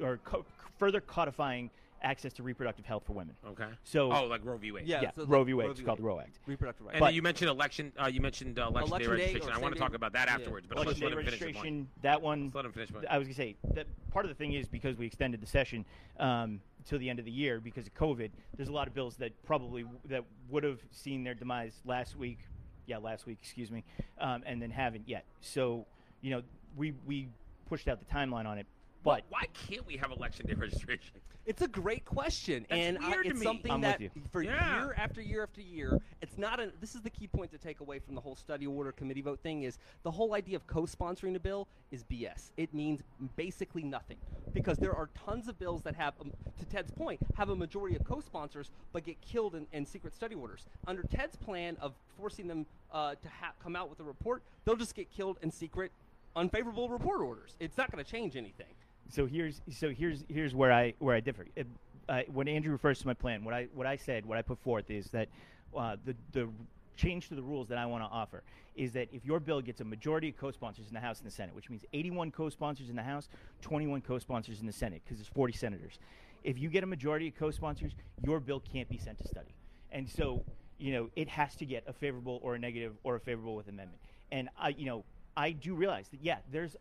Speaker 3: or co- further codifying access to reproductive health for women.
Speaker 1: Okay.
Speaker 3: So
Speaker 1: oh, like Roe v. Wade.
Speaker 2: Yeah,
Speaker 3: yeah,
Speaker 2: so
Speaker 3: Roe v. Wade.
Speaker 2: Roe
Speaker 3: It's
Speaker 2: v.
Speaker 3: called
Speaker 2: Wade.
Speaker 3: the Roe Act.
Speaker 2: Reproductive rights.
Speaker 1: And
Speaker 3: But-
Speaker 1: you mentioned election. Uh, you mentioned uh, election,
Speaker 2: Election
Speaker 1: day
Speaker 2: day
Speaker 1: registration.
Speaker 2: or
Speaker 1: I want to talk about that
Speaker 2: yeah.
Speaker 1: afterwards, but
Speaker 3: Election
Speaker 1: let's let
Speaker 3: day
Speaker 1: him finish his point.
Speaker 3: registration. That one.
Speaker 1: Let's let him finish. his point.
Speaker 3: I was gonna say that part of the thing is because we extended the session um, till the end of the year because of COVID. There's a lot of bills that probably that would have seen their demise last week. Yeah, last week. Excuse me, um, and then haven't yet. So you know, we we pushed out the timeline on it, but
Speaker 1: why can't we have election day registration?
Speaker 2: It's a great question,
Speaker 1: That's
Speaker 2: and I,
Speaker 1: weird to
Speaker 2: it's
Speaker 1: me.
Speaker 2: something
Speaker 3: I'm
Speaker 2: that for
Speaker 1: Yeah.
Speaker 2: year after year after year, it's not a. This is the key point to take away from the whole study order committee vote thing is the whole idea of co-sponsoring a bill is BS. It means basically nothing because there are tons of bills that have, um, to Ted's point, have a majority of co-sponsors but get killed in, in secret study orders. Under Ted's plan of forcing them uh, to ha- come out with a report, they'll just get killed in secret, unfavorable report orders. It's not going to change anything.
Speaker 3: So here's so here's here's where I where I differ. It, uh, when Andrew refers to my plan, what I what I said, what I put forth is that uh, the the change to the rules that I want to offer is that if your bill gets a majority of co-sponsors in the House and the Senate, which means 81 co-sponsors in the House, 21 co-sponsors in the Senate, because there's 40 senators. If you get a majority of co-sponsors, your bill can't be sent to study, and so you know it has to get a favorable or a negative or a favorable with amendment. And I, you know, I do realize that yeah, there's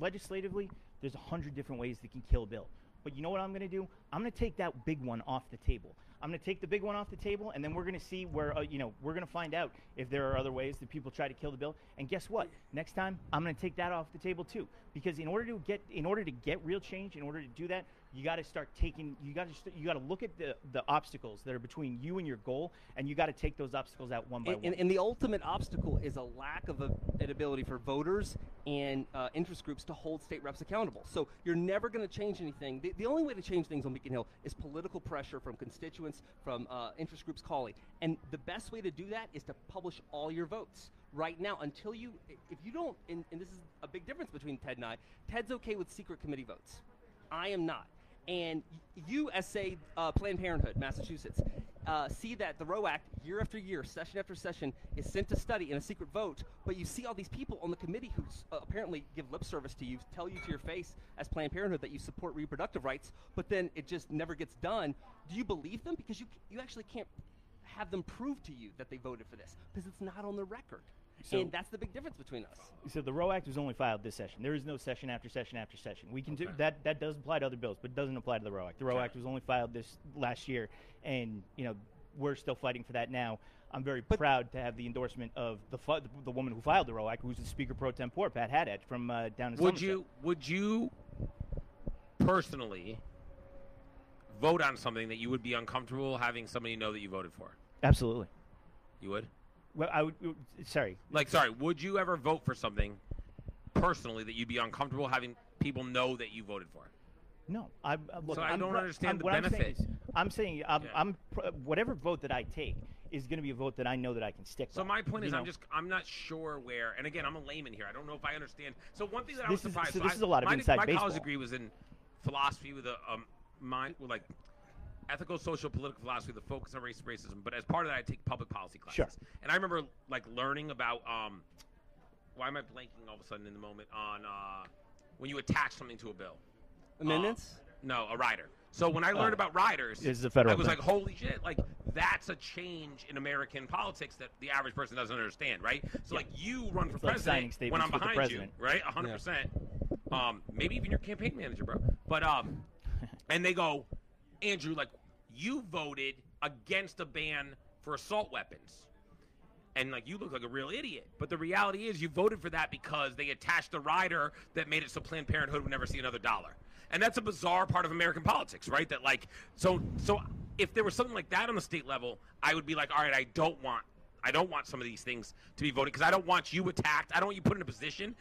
Speaker 3: legislatively there's a hundred different ways that can kill bill. But you know what I'm going to do? I'm going to take that big one off the table. I'm going to take the big one off the table, and then we're going to see where, uh, you know, we're going to find out if there are other ways that people try to kill the bill. And guess what? Next time, I'm going to take that off the table too, because in order to get, in order to get real change, in order to do that, you got to start taking, you got to, st- you got to look at the the obstacles that are between you and your goal, and you got to take those obstacles out one by
Speaker 2: and,
Speaker 3: one.
Speaker 2: and, and the ultimate obstacle is a lack of a, an ability for voters and uh, interest groups to hold state reps accountable. So you're never going to change anything. The, the only way to change things on Beacon Hill is political pressure from constituents, from uh, interest groups calling. And the best way to do that is to publish all your votes. Right now, until you, if you don't, and, and this is a big difference between Ted and I, Ted's okay with secret committee votes. I am not. And you, as say uh, Planned Parenthood, Massachusetts, uh, see that the Roe Act, year after year, session after session, is sent to study in a secret vote, but you see all these people on the committee who uh, apparently give lip service to you, tell you to your face as Planned Parenthood that you support reproductive rights, but then it just never gets done. Do you believe them? Because you you actually can't have them prove to you that they voted for this because it's not on the record.
Speaker 3: So-
Speaker 2: and that's the big difference between us.
Speaker 3: So the Roe Act was only filed this session. There is no session after session after session. We can do that. That does apply to other bills, but doesn't apply to the Roe Act. The Roe
Speaker 1: Okay.
Speaker 3: Act was only filed this last year, and you know we're still fighting for that now. I'm very
Speaker 2: But-
Speaker 3: proud to have the endorsement of the fu- the woman who filed the Roe Act, who's the Speaker pro tempore, Pat Haddad from uh, down in
Speaker 1: Would
Speaker 3: Somerset.
Speaker 1: you would you personally vote on something that you would be uncomfortable having somebody know that you voted for?
Speaker 3: Absolutely.
Speaker 1: You would?
Speaker 3: Well, I would. Sorry.
Speaker 1: Like, sorry, would you ever vote for something personally that you'd be uncomfortable having people know that you voted for?
Speaker 3: No, I, look,
Speaker 1: So I
Speaker 3: I'm
Speaker 1: don't understand
Speaker 3: I'm-
Speaker 1: the
Speaker 3: what I'm saying is- I'm saying I'm,
Speaker 1: Yeah.
Speaker 3: I'm whatever vote that I take is going to be a vote that I know that I can stick.
Speaker 1: So
Speaker 3: by,
Speaker 1: my point is,
Speaker 3: know?
Speaker 1: I'm just I'm not sure where. And again, I'm a layman here. I don't know if I understand. So one thing that I was
Speaker 3: This is-
Speaker 1: surprised.
Speaker 3: so this
Speaker 1: I-
Speaker 3: is a lot of
Speaker 1: my,
Speaker 3: inside
Speaker 1: my college degree was in philosophy with a um, mind with like ethical, social, political philosophy, the focus on race and racism. But as part of that, I take public policy classes.
Speaker 3: Sure.
Speaker 1: And I remember like learning about um, why am I blanking all of a sudden in the moment on uh, when you attach something to a bill.
Speaker 2: Amendments?
Speaker 1: No, a rider. So when I learned
Speaker 3: Oh.
Speaker 1: about riders,
Speaker 3: This is a federal
Speaker 1: I was
Speaker 3: thing.
Speaker 1: like, holy shit! Like that's a change in American politics that the average person doesn't understand, right? So
Speaker 3: Yeah.
Speaker 1: like you run for
Speaker 3: It's like
Speaker 1: president when I'm behind you,
Speaker 3: president.
Speaker 1: right? hundred percent. Um, maybe even your campaign manager, bro. But um, and they go, Andrew, like you voted against a ban for assault weapons and like you look like a real idiot. But the reality is, you voted for that because they attached a rider that made it so Planned Parenthood would never see another dollar. And that's a bizarre part of American politics, right? That like, so so if there was something like that on the state level, I would be like, all right, I don't want, I don't want some of these things to be voted because I don't want you attacked. I don't want you put in a position.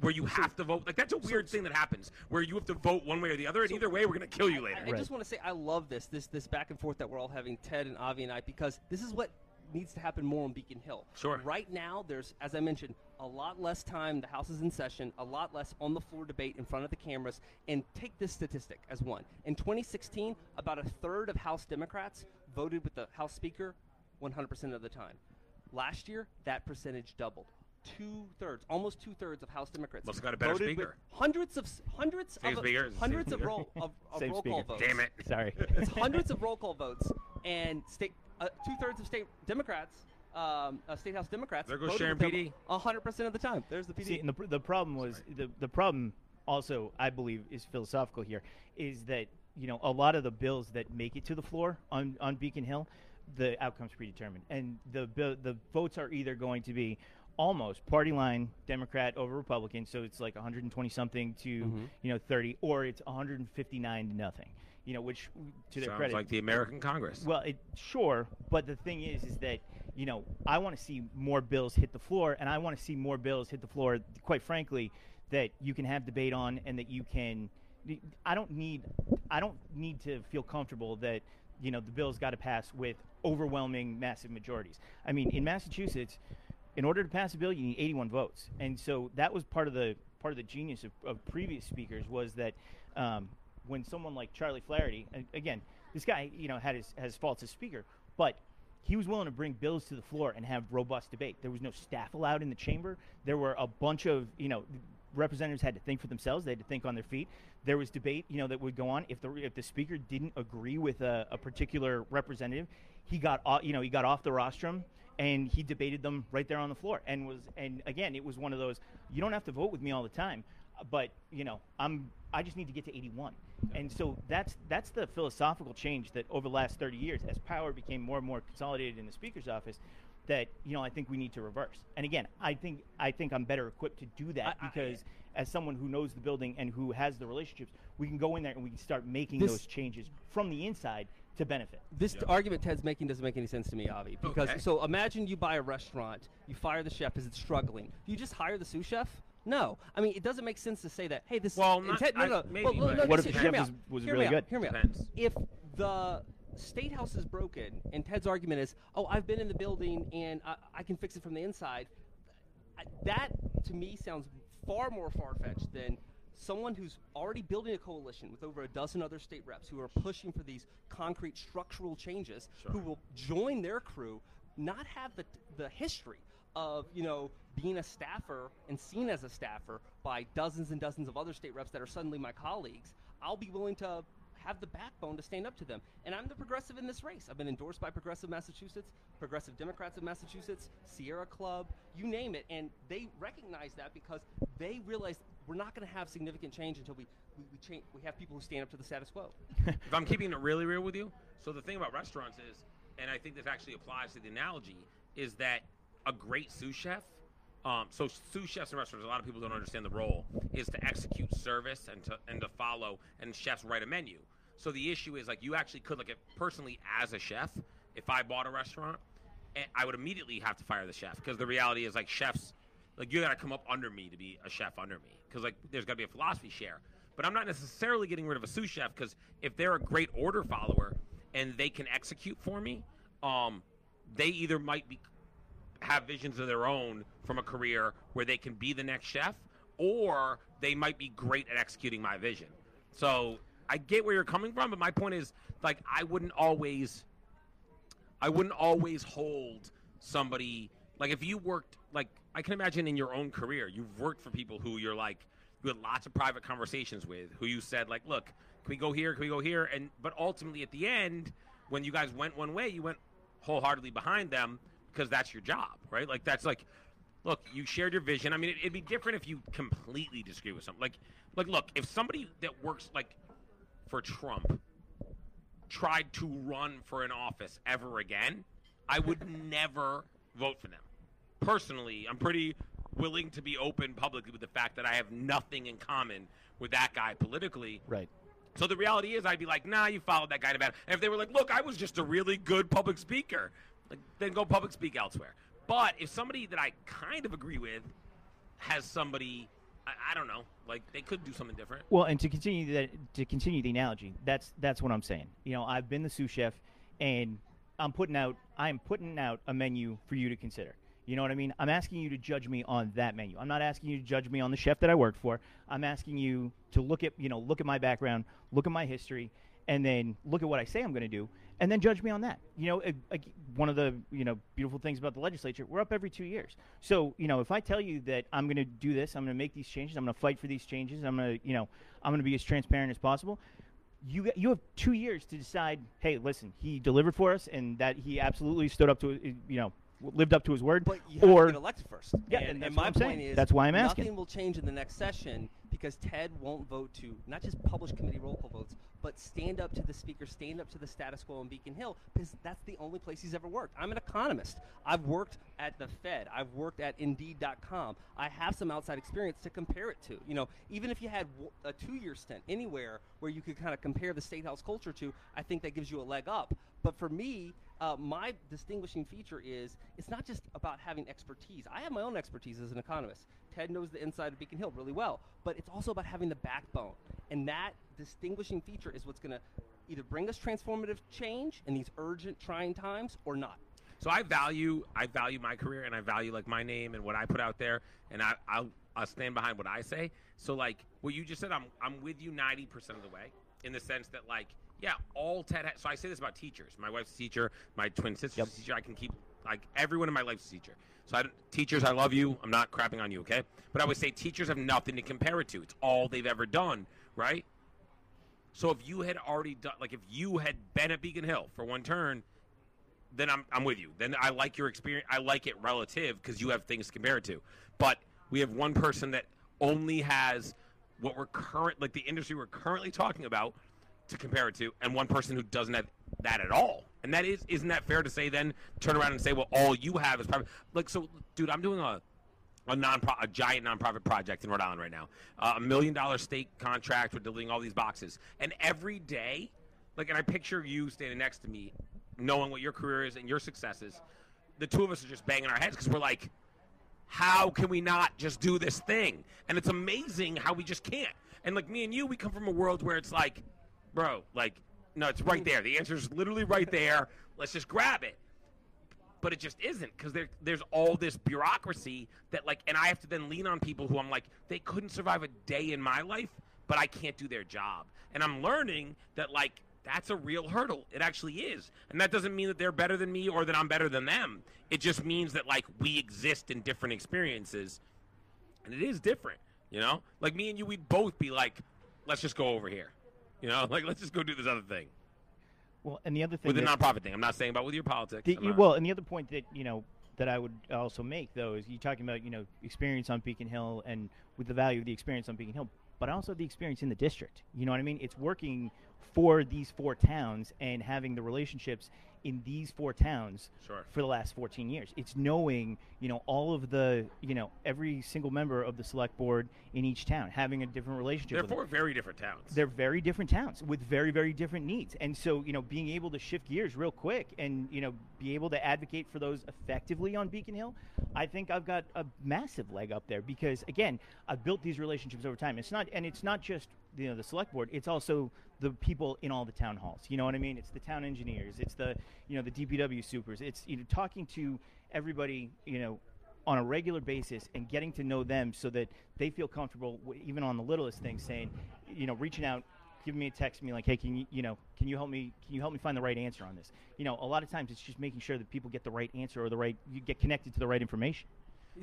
Speaker 1: Where you have to vote, like that's a weird thing that happens. Where you have to vote one way or the other, and either way, we're gonna kill you later.
Speaker 2: I, I just want to say I love this this this back and forth that we're all having, Ted and Avi and I, because this is what needs to happen more on Beacon Hill.
Speaker 1: Sure.
Speaker 2: Right now, there's, as I mentioned, a lot less time. The House is in session. A lot less on the floor debate in front of the cameras. And take this statistic as one. In 2016, about a third of House Democrats voted with the House Speaker 100% of the time. Last year, that percentage doubled. Two thirds, almost two thirds of House Democrats
Speaker 1: Must have got a better
Speaker 2: voted with
Speaker 1: speaker.
Speaker 2: hundreds of s- hundreds
Speaker 1: Same
Speaker 2: of
Speaker 1: speaker? Is it the same
Speaker 2: hundreds of roll of, of
Speaker 3: Same
Speaker 2: roll call votes.
Speaker 1: Damn it.
Speaker 3: Sorry.
Speaker 2: It's hundreds of roll call votes, and state uh, two thirds of state Democrats, um, uh, state house Democrats.
Speaker 1: There goes Sharon PD.
Speaker 2: A hundred percent of the time. There's the PD.
Speaker 3: See, and the, the problem was the, the problem also I believe is philosophical here is that you know a lot of the bills that make it to the floor on, on Beacon Hill, the outcome's predetermined, and the bill, the votes are either going to be almost party line Democrat over Republican, so it's like 120 something to
Speaker 2: Mhm.
Speaker 3: you know 30, or it's 159 to nothing. You know, which to their
Speaker 1: Sounds
Speaker 3: credit,
Speaker 1: like the American Congress.
Speaker 3: well, it sure, but the thing is, is that you know I want to see more bills hit the floor, and I want to see more bills hit the floor. Quite frankly, that you can have debate on, and that you can. I don't need, I don't need to feel comfortable that you know the bill's got to pass with overwhelming, massive majorities. I mean, in Massachusetts, in order to pass a bill, you need 81 votes, and so that was part of the part of the genius of, of previous speakers was that um, when someone like Charlie Flaherty, again, this guy, you know, had his has faults as speaker, but he was willing to bring bills to the floor and have robust debate. There was no staff allowed in the chamber. There were a bunch of, you know, representatives had to think for themselves. They had to think on their feet. There was debate, you know, that would go on. If the if the speaker didn't agree with a, a particular representative, he got, o- you know, he got off the rostrum and he debated them right there on the floor. And was and again, it was one of those. You don't have to vote with me all the time, but you know, I'm I just need to get to 81. And so that's that's the philosophical change that over the last 30 years, as power became more and more consolidated in the speaker's office, that you know I think we need to reverse. And again, I think I think I'm better equipped to do that
Speaker 2: I- I-
Speaker 3: because as someone who knows the building and who has the relationships, we can go in there and we can start making
Speaker 2: This-
Speaker 3: those changes from the inside to benefit.
Speaker 2: This argument Ted's making doesn't make any sense to me, Avi. Because
Speaker 1: Okay.
Speaker 2: so imagine you buy a restaurant, you fire the chef because it's struggling. Do you just hire the sous chef? No, I mean it doesn't make sense to say that. Hey, this
Speaker 1: Well,
Speaker 2: and
Speaker 1: not-
Speaker 2: Ted, no,
Speaker 1: I-
Speaker 2: no,
Speaker 1: maybe,
Speaker 2: well, no, no,
Speaker 3: What if the chef
Speaker 2: me
Speaker 3: was- was
Speaker 2: Hear
Speaker 3: really
Speaker 2: me out.
Speaker 3: good?
Speaker 2: Hear me out. If the state house is broken and Ted's argument is, oh, I've been in the building and I, I can fix it from the inside, that to me sounds far more far fetched than someone who's already building a coalition with over a dozen other state reps who are pushing for these concrete structural changes, who will join their crew, not have the, the history of you know being a staffer and seen as a staffer by dozens and dozens of other state reps that are suddenly my colleagues. I'll be willing to have the backbone to stand up to them. And I'm the progressive in this race. I've been endorsed by Progressive Massachusetts, Progressive Democrats of Massachusetts, Sierra Club, you name it. And they recognize that because they realize we're not going to have significant change until we, we, we, change, we have people who stand up to the status quo.
Speaker 1: if I'm keeping it really real with you, so the thing about restaurants is, and I think this actually applies to the analogy, is that a great sous chef. Um, so sous chefs in restaurants, a lot of people don't understand the role is to execute service and to and to follow, and chefs write a menu. So the issue is like you actually could like if, personally as a chef, if I bought a restaurant, eh, I would immediately have to fire the chef because the reality is like chefs, like you got to come up under me to be a chef under me because like there's got to be a philosophy share. But I'm not necessarily getting rid of a sous chef because if they're a great order follower and they can execute for me, um, they either might be have visions of their own from a career where they can be the next chef, or they might be great at executing my vision. So I get where you're coming from, but my point is like I wouldn't always I wouldn't always hold somebody like if you worked like I can imagine in your own career, you've worked for people who you're like you had lots of private conversations with, who you said like, look, can we go here? Can we go here? And but ultimately at the end, when you guys went one way, you went wholeheartedly behind them because that's your job, right? Like that's like look, you shared your vision. I mean, it, it'd be different if you completely disagree with something. Like, like, look, if somebody that works like for Trump tried to run for an office ever again, I would never vote for them. Personally, I'm pretty willing to be open publicly with the fact that I have nothing in common with that guy politically.
Speaker 3: Right.
Speaker 1: So the reality is, I'd be like, nah, you followed that guy to bed. And if they were like, look, I was just a really good public speaker, like, then go public speak elsewhere. But if somebody that I kind of agree with has somebody, I, I don't know, like they could do something different.
Speaker 3: Well, and to continue that, to continue the analogy, that's that's what I'm saying. You know, I've been the sous chef, and I'm putting out I'm putting out a menu for you to consider. You know what I mean? I'm asking you to judge me on that menu. I'm not asking you to judge me on the chef that I worked for. I'm asking you to look at, you know, look at my background, look at my history, and then look at what I say I'm going to do, and then judge me on that. You know, a- a- one of the, you know, beautiful things about the legislature, we're up every 2 years. So, you know, if I tell you that I'm going to do this, I'm going to make these changes, I'm going to fight for these changes, I'm going to, you know, I'm going to be as transparent as possible, you you have two years to decide. Hey, listen, he delivered for us, and that he absolutely stood up to you know lived up to his word.
Speaker 2: But you have
Speaker 3: or
Speaker 2: to get elected first.
Speaker 3: Yeah,
Speaker 2: and,
Speaker 3: and that's
Speaker 2: and my point is
Speaker 3: That's why I'm asking.
Speaker 2: Nothing will change in the next session because Ted won't vote to not just publish committee roll call votes, but stand up to the speaker, stand up to the status quo in Beacon Hill because that's the only place he's ever worked. I'm an economist. I've worked at the Fed. I've worked at Indeed.com. I have some outside experience to compare it to. You know, even if you had a two-year stint anywhere where you could kind of compare the state house culture to, I think that gives you a leg up. But for me, uh, my distinguishing feature is it's not just about having expertise. I have my own expertise as an economist. Ted knows the inside of Beacon Hill really well, but it's also about having the backbone. And that distinguishing feature is what's going to either bring us transformative change in these urgent, trying times or not.
Speaker 1: So I value I value my career and I value like my name and what I put out there and I I'll, I'll stand behind what I say. So like what you just said, I'm I'm with you ninety percent of the way in the sense that like yeah, all TED. Ha- so I say this about teachers. My wife's a teacher. My twin sister's
Speaker 3: Yep.
Speaker 1: a teacher. I can keep like everyone in my life's a teacher. So I don't, teachers, I love you. I'm not crapping on you, okay? But I would say teachers have nothing to compare it to. It's all they've ever done, right? So if you had already done, like if you had been at Beacon Hill for one turn, then I'm I'm with you. Then I like your experience. I like it relative because you have things to compare it to. But we have one person that only has what we're current, like the industry we're currently talking about, to compare it to, and one person who doesn't have that at all. And that is, isn't that fair to say? Then turn around and say, well, all you have is private. Like, so, dude, I'm doing a a non a giant nonprofit project in Rhode Island right now. Uh, a million dollar state contract with delivering all these boxes, and every day, like, and I picture you standing next to me, knowing what your career is and your successes. The two of us are just banging our heads because we're like, how can we not just do this thing? And it's amazing how we just can't. And like me and you, we come from a world where it's like, bro, like, no, it's right there. The answer is literally right there. Let's just grab it. But it just isn't because there, there's all this bureaucracy that like, and I have to then lean on people who I'm like, they couldn't survive a day in my life, but I can't do their job. And I'm learning that like that's a real hurdle. It actually is. And that doesn't mean that they're better than me or that I'm better than them. It just means that like we exist in different experiences and it is different, you know? Like me and you we'd both be like, let's just go over here. You know, like let's just go do this other thing.
Speaker 3: well, and the other thing
Speaker 1: With the
Speaker 3: that-
Speaker 1: nonprofit thing. I'm not saying about with your politics.
Speaker 3: The, you- well, and the other point that you know that I would also make though is you talking about you know experience on Beacon Hill and with the value of the experience on Beacon Hill, but also the experience in the district. You know what I mean? It's working for these four towns and having the relationships in these four towns
Speaker 1: Sure.
Speaker 3: for the last 14 years. It's knowing, you know, all of the, you know, every single member of the select board in each town, having a different relationship
Speaker 1: They're
Speaker 3: with them
Speaker 1: four very different towns.
Speaker 3: they're very different towns with very very different needs and so you know being able to shift gears real quick and you know be able to advocate for those effectively on beacon hill i think i've got a massive leg up there because again i've built these relationships over time it's not and it's not just you know the select board it's also the people in all the town halls you know what i mean? It's the town engineers it's the you know the dpw supers it's you know talking to everybody you know on a regular basis and getting to know them so that they feel comfortable even on the littlest things saying you know reaching out giving me a text me like hey can you you know can you help me can you help me find the right answer on this? You know a lot of times it's just making sure that people get the right answer or the right you get connected to the right information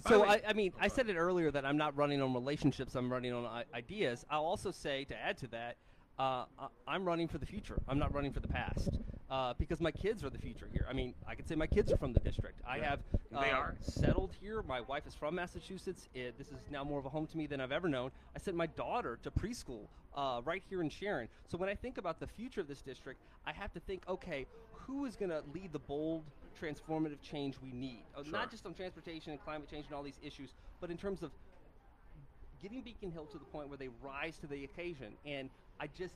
Speaker 2: So I, I mean, I said it earlier that I'm not running on relationships. I'm running on I- ideas. I'll also say to add to that, uh, I- I'm running for the future. I'm not running for the past uh, because my kids are the future here. I mean, I could say my kids are from the district. I
Speaker 1: Yeah.
Speaker 2: have uh,
Speaker 1: They are.
Speaker 2: settled here. My wife is from Massachusetts. It, this is now more of a home to me than I've ever known. I sent my daughter to preschool uh, right here in Sharon. So when I think about the future of this district, I have to think, okay, who is going to lead the bold, transformative change we need? Uh,
Speaker 1: Sure.
Speaker 2: Not just on transportation and climate change and all these issues, but in terms of getting Beacon Hill to the point where they rise to the occasion. And I just,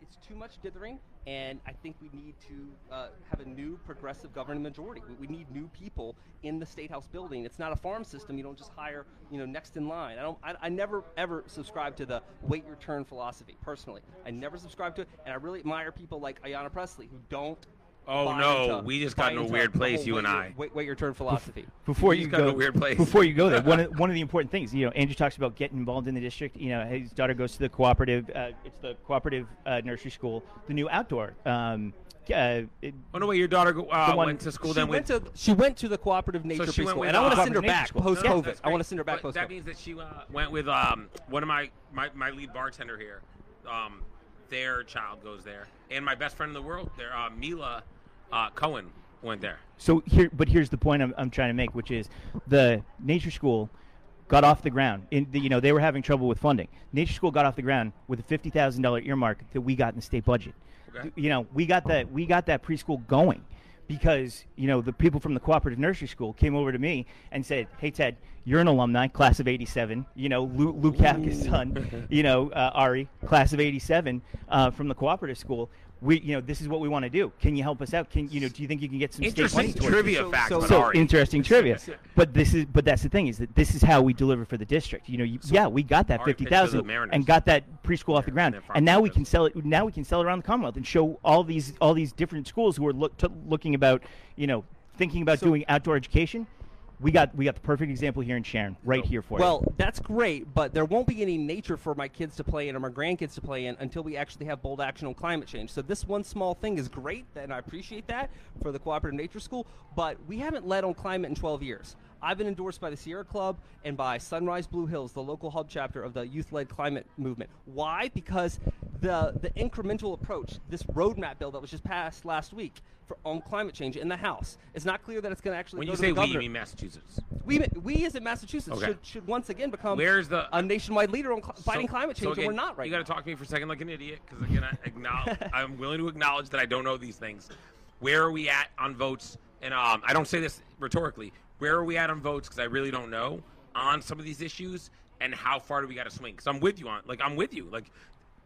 Speaker 2: it's too much dithering, and I think we need to uh, have a new progressive governing majority. We, we need new people in the State House building. It's not a farm system. You don't just hire, you know, next in line. I don't. I, I never ever subscribe to the wait your turn philosophy. Personally, I never subscribe to it, and I really admire people like Ayanna Pressley who don't
Speaker 1: Oh, no,
Speaker 2: into-
Speaker 1: we just got in a weird
Speaker 2: the
Speaker 1: place,
Speaker 2: whole
Speaker 1: you
Speaker 2: wait
Speaker 1: and
Speaker 2: your-
Speaker 1: I.
Speaker 2: Wait, wait your turn philosophy.
Speaker 3: before
Speaker 1: You
Speaker 3: you
Speaker 1: just got
Speaker 3: go
Speaker 1: a weird place.
Speaker 3: before you go there one of, one of the important things you know andrew talks about getting involved in the district you know his daughter goes to the cooperative uh, it's the cooperative uh, nursery school the new outdoor um, uh, it,
Speaker 1: Oh no, wait, your daughter uh,
Speaker 3: one-
Speaker 1: went to school
Speaker 2: she
Speaker 1: then
Speaker 2: went
Speaker 1: with.
Speaker 2: to she went to the cooperative nature
Speaker 1: she went
Speaker 2: preschool, and I want to send her back post COVID.
Speaker 1: that's
Speaker 2: I want to send her back
Speaker 1: But
Speaker 2: post
Speaker 1: That means that she uh, went with um, one of my, my, my lead bartender here. Um, their child goes there, and my best friend in the world, there, uh, Mila uh, Cohen, went there.
Speaker 3: So here, but here's the point I'm, I'm trying to make, which is the nature school got off the ground. In the, you know, they were having trouble with funding. Nature school got off the ground with a fifty thousand dollar earmark that we got in the state budget.
Speaker 1: Okay.
Speaker 3: You know, we got that we got that preschool going because you know the people from the cooperative nursery school came over to me and said, "Hey Ted, you're an alumni, class of '87. You know, Lou, Kafka's son. You know, uh, Ari, class of '87 uh, from the cooperative school." We, you know, this is what we want to do. Can you help us out? Can you know? Do you think you can get some state money
Speaker 1: Interesting
Speaker 3: towards
Speaker 1: trivia
Speaker 2: So-
Speaker 1: fact
Speaker 2: so-
Speaker 1: about
Speaker 3: so
Speaker 1: Ari.
Speaker 3: interesting trivia. But this is but that's the thing is that this is how we deliver for the district. You know, you, yeah, we got that
Speaker 1: Ari
Speaker 3: fifty
Speaker 1: pitched to the
Speaker 3: thousand
Speaker 1: Mariners.
Speaker 3: and got that preschool off the ground,
Speaker 1: their
Speaker 3: and now we can sell it. Now we can sell it around the Commonwealth and show all these all these different schools who are look to, looking about you know thinking about
Speaker 2: So-
Speaker 3: doing outdoor education. We got we got the perfect example here in Sharon, right here for you.
Speaker 2: Well, that's great, but there won't be any nature for my kids to play in or my grandkids to play in until we actually have bold action on climate change. So this one small thing is great, and I appreciate that for the Cooperative Nature School, but we haven't led on climate in 12 years. I've been endorsed by the Sierra Club and by Sunrise Blue Hills, the local hub chapter of the youth-led climate movement. Why? Because the the incremental approach, this roadmap bill that was just passed last week for on climate change in the House, it's not clear that it's going to actually
Speaker 1: When you say we, you mean Massachusetts.
Speaker 2: We, we as in Massachusetts
Speaker 1: Okay.
Speaker 2: should, should once again become
Speaker 1: Where's the-
Speaker 2: a nationwide leader on cl- fighting
Speaker 1: So-
Speaker 2: climate
Speaker 1: so
Speaker 2: change,
Speaker 1: again,
Speaker 2: and we're not right
Speaker 1: You got to talk to me for a second like an idiot because again, I acknowledge, I'm willing to acknowledge that I don't know these things. Where are we at on votes? And um, I don't say this rhetorically. Where are we at on votes? Because I really don't know on some of these issues and how far do we got to swing? Because I'm with you on, like I'm with you. Like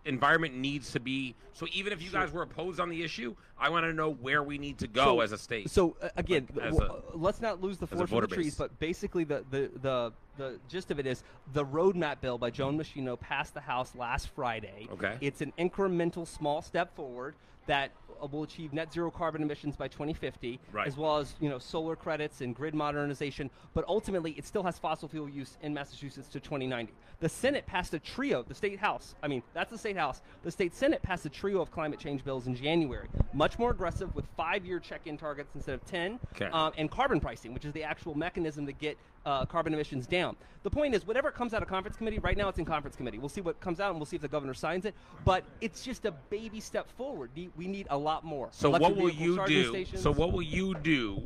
Speaker 1: environment needs to be. So even if you guys were opposed on the issue, I want to know where we need to go
Speaker 2: So-
Speaker 1: as a state.
Speaker 2: So uh, again,
Speaker 1: Like,
Speaker 2: w-
Speaker 1: a-
Speaker 2: uh, let's not lose the forest for the trees.
Speaker 1: base.
Speaker 2: But basically, the, the the the gist of it is the roadmap bill by Joan Meschino passed the House last Friday.
Speaker 1: Okay.
Speaker 2: it's an incremental, small step forward that will achieve net zero carbon emissions by 2050,
Speaker 1: Right.
Speaker 2: as well as you know solar credits and grid modernization. But ultimately, it still has fossil fuel use in Massachusetts to 2090. The Senate passed a trio. The state house, I mean, that's the state house. The state Senate passed a trio of climate change bills in January, much more aggressive with five-year check-in targets instead of 10,
Speaker 1: Okay.
Speaker 2: um, and carbon pricing, which is the actual mechanism to get uh, carbon emissions down. The point is, whatever comes out of conference committee, right now it's in conference committee. We'll see what comes out, and we'll see if the governor signs it. But it's just a baby step forward. We- We need a lot more.
Speaker 1: So
Speaker 2: Electric
Speaker 1: what will you do?
Speaker 2: stations.
Speaker 1: So what will you do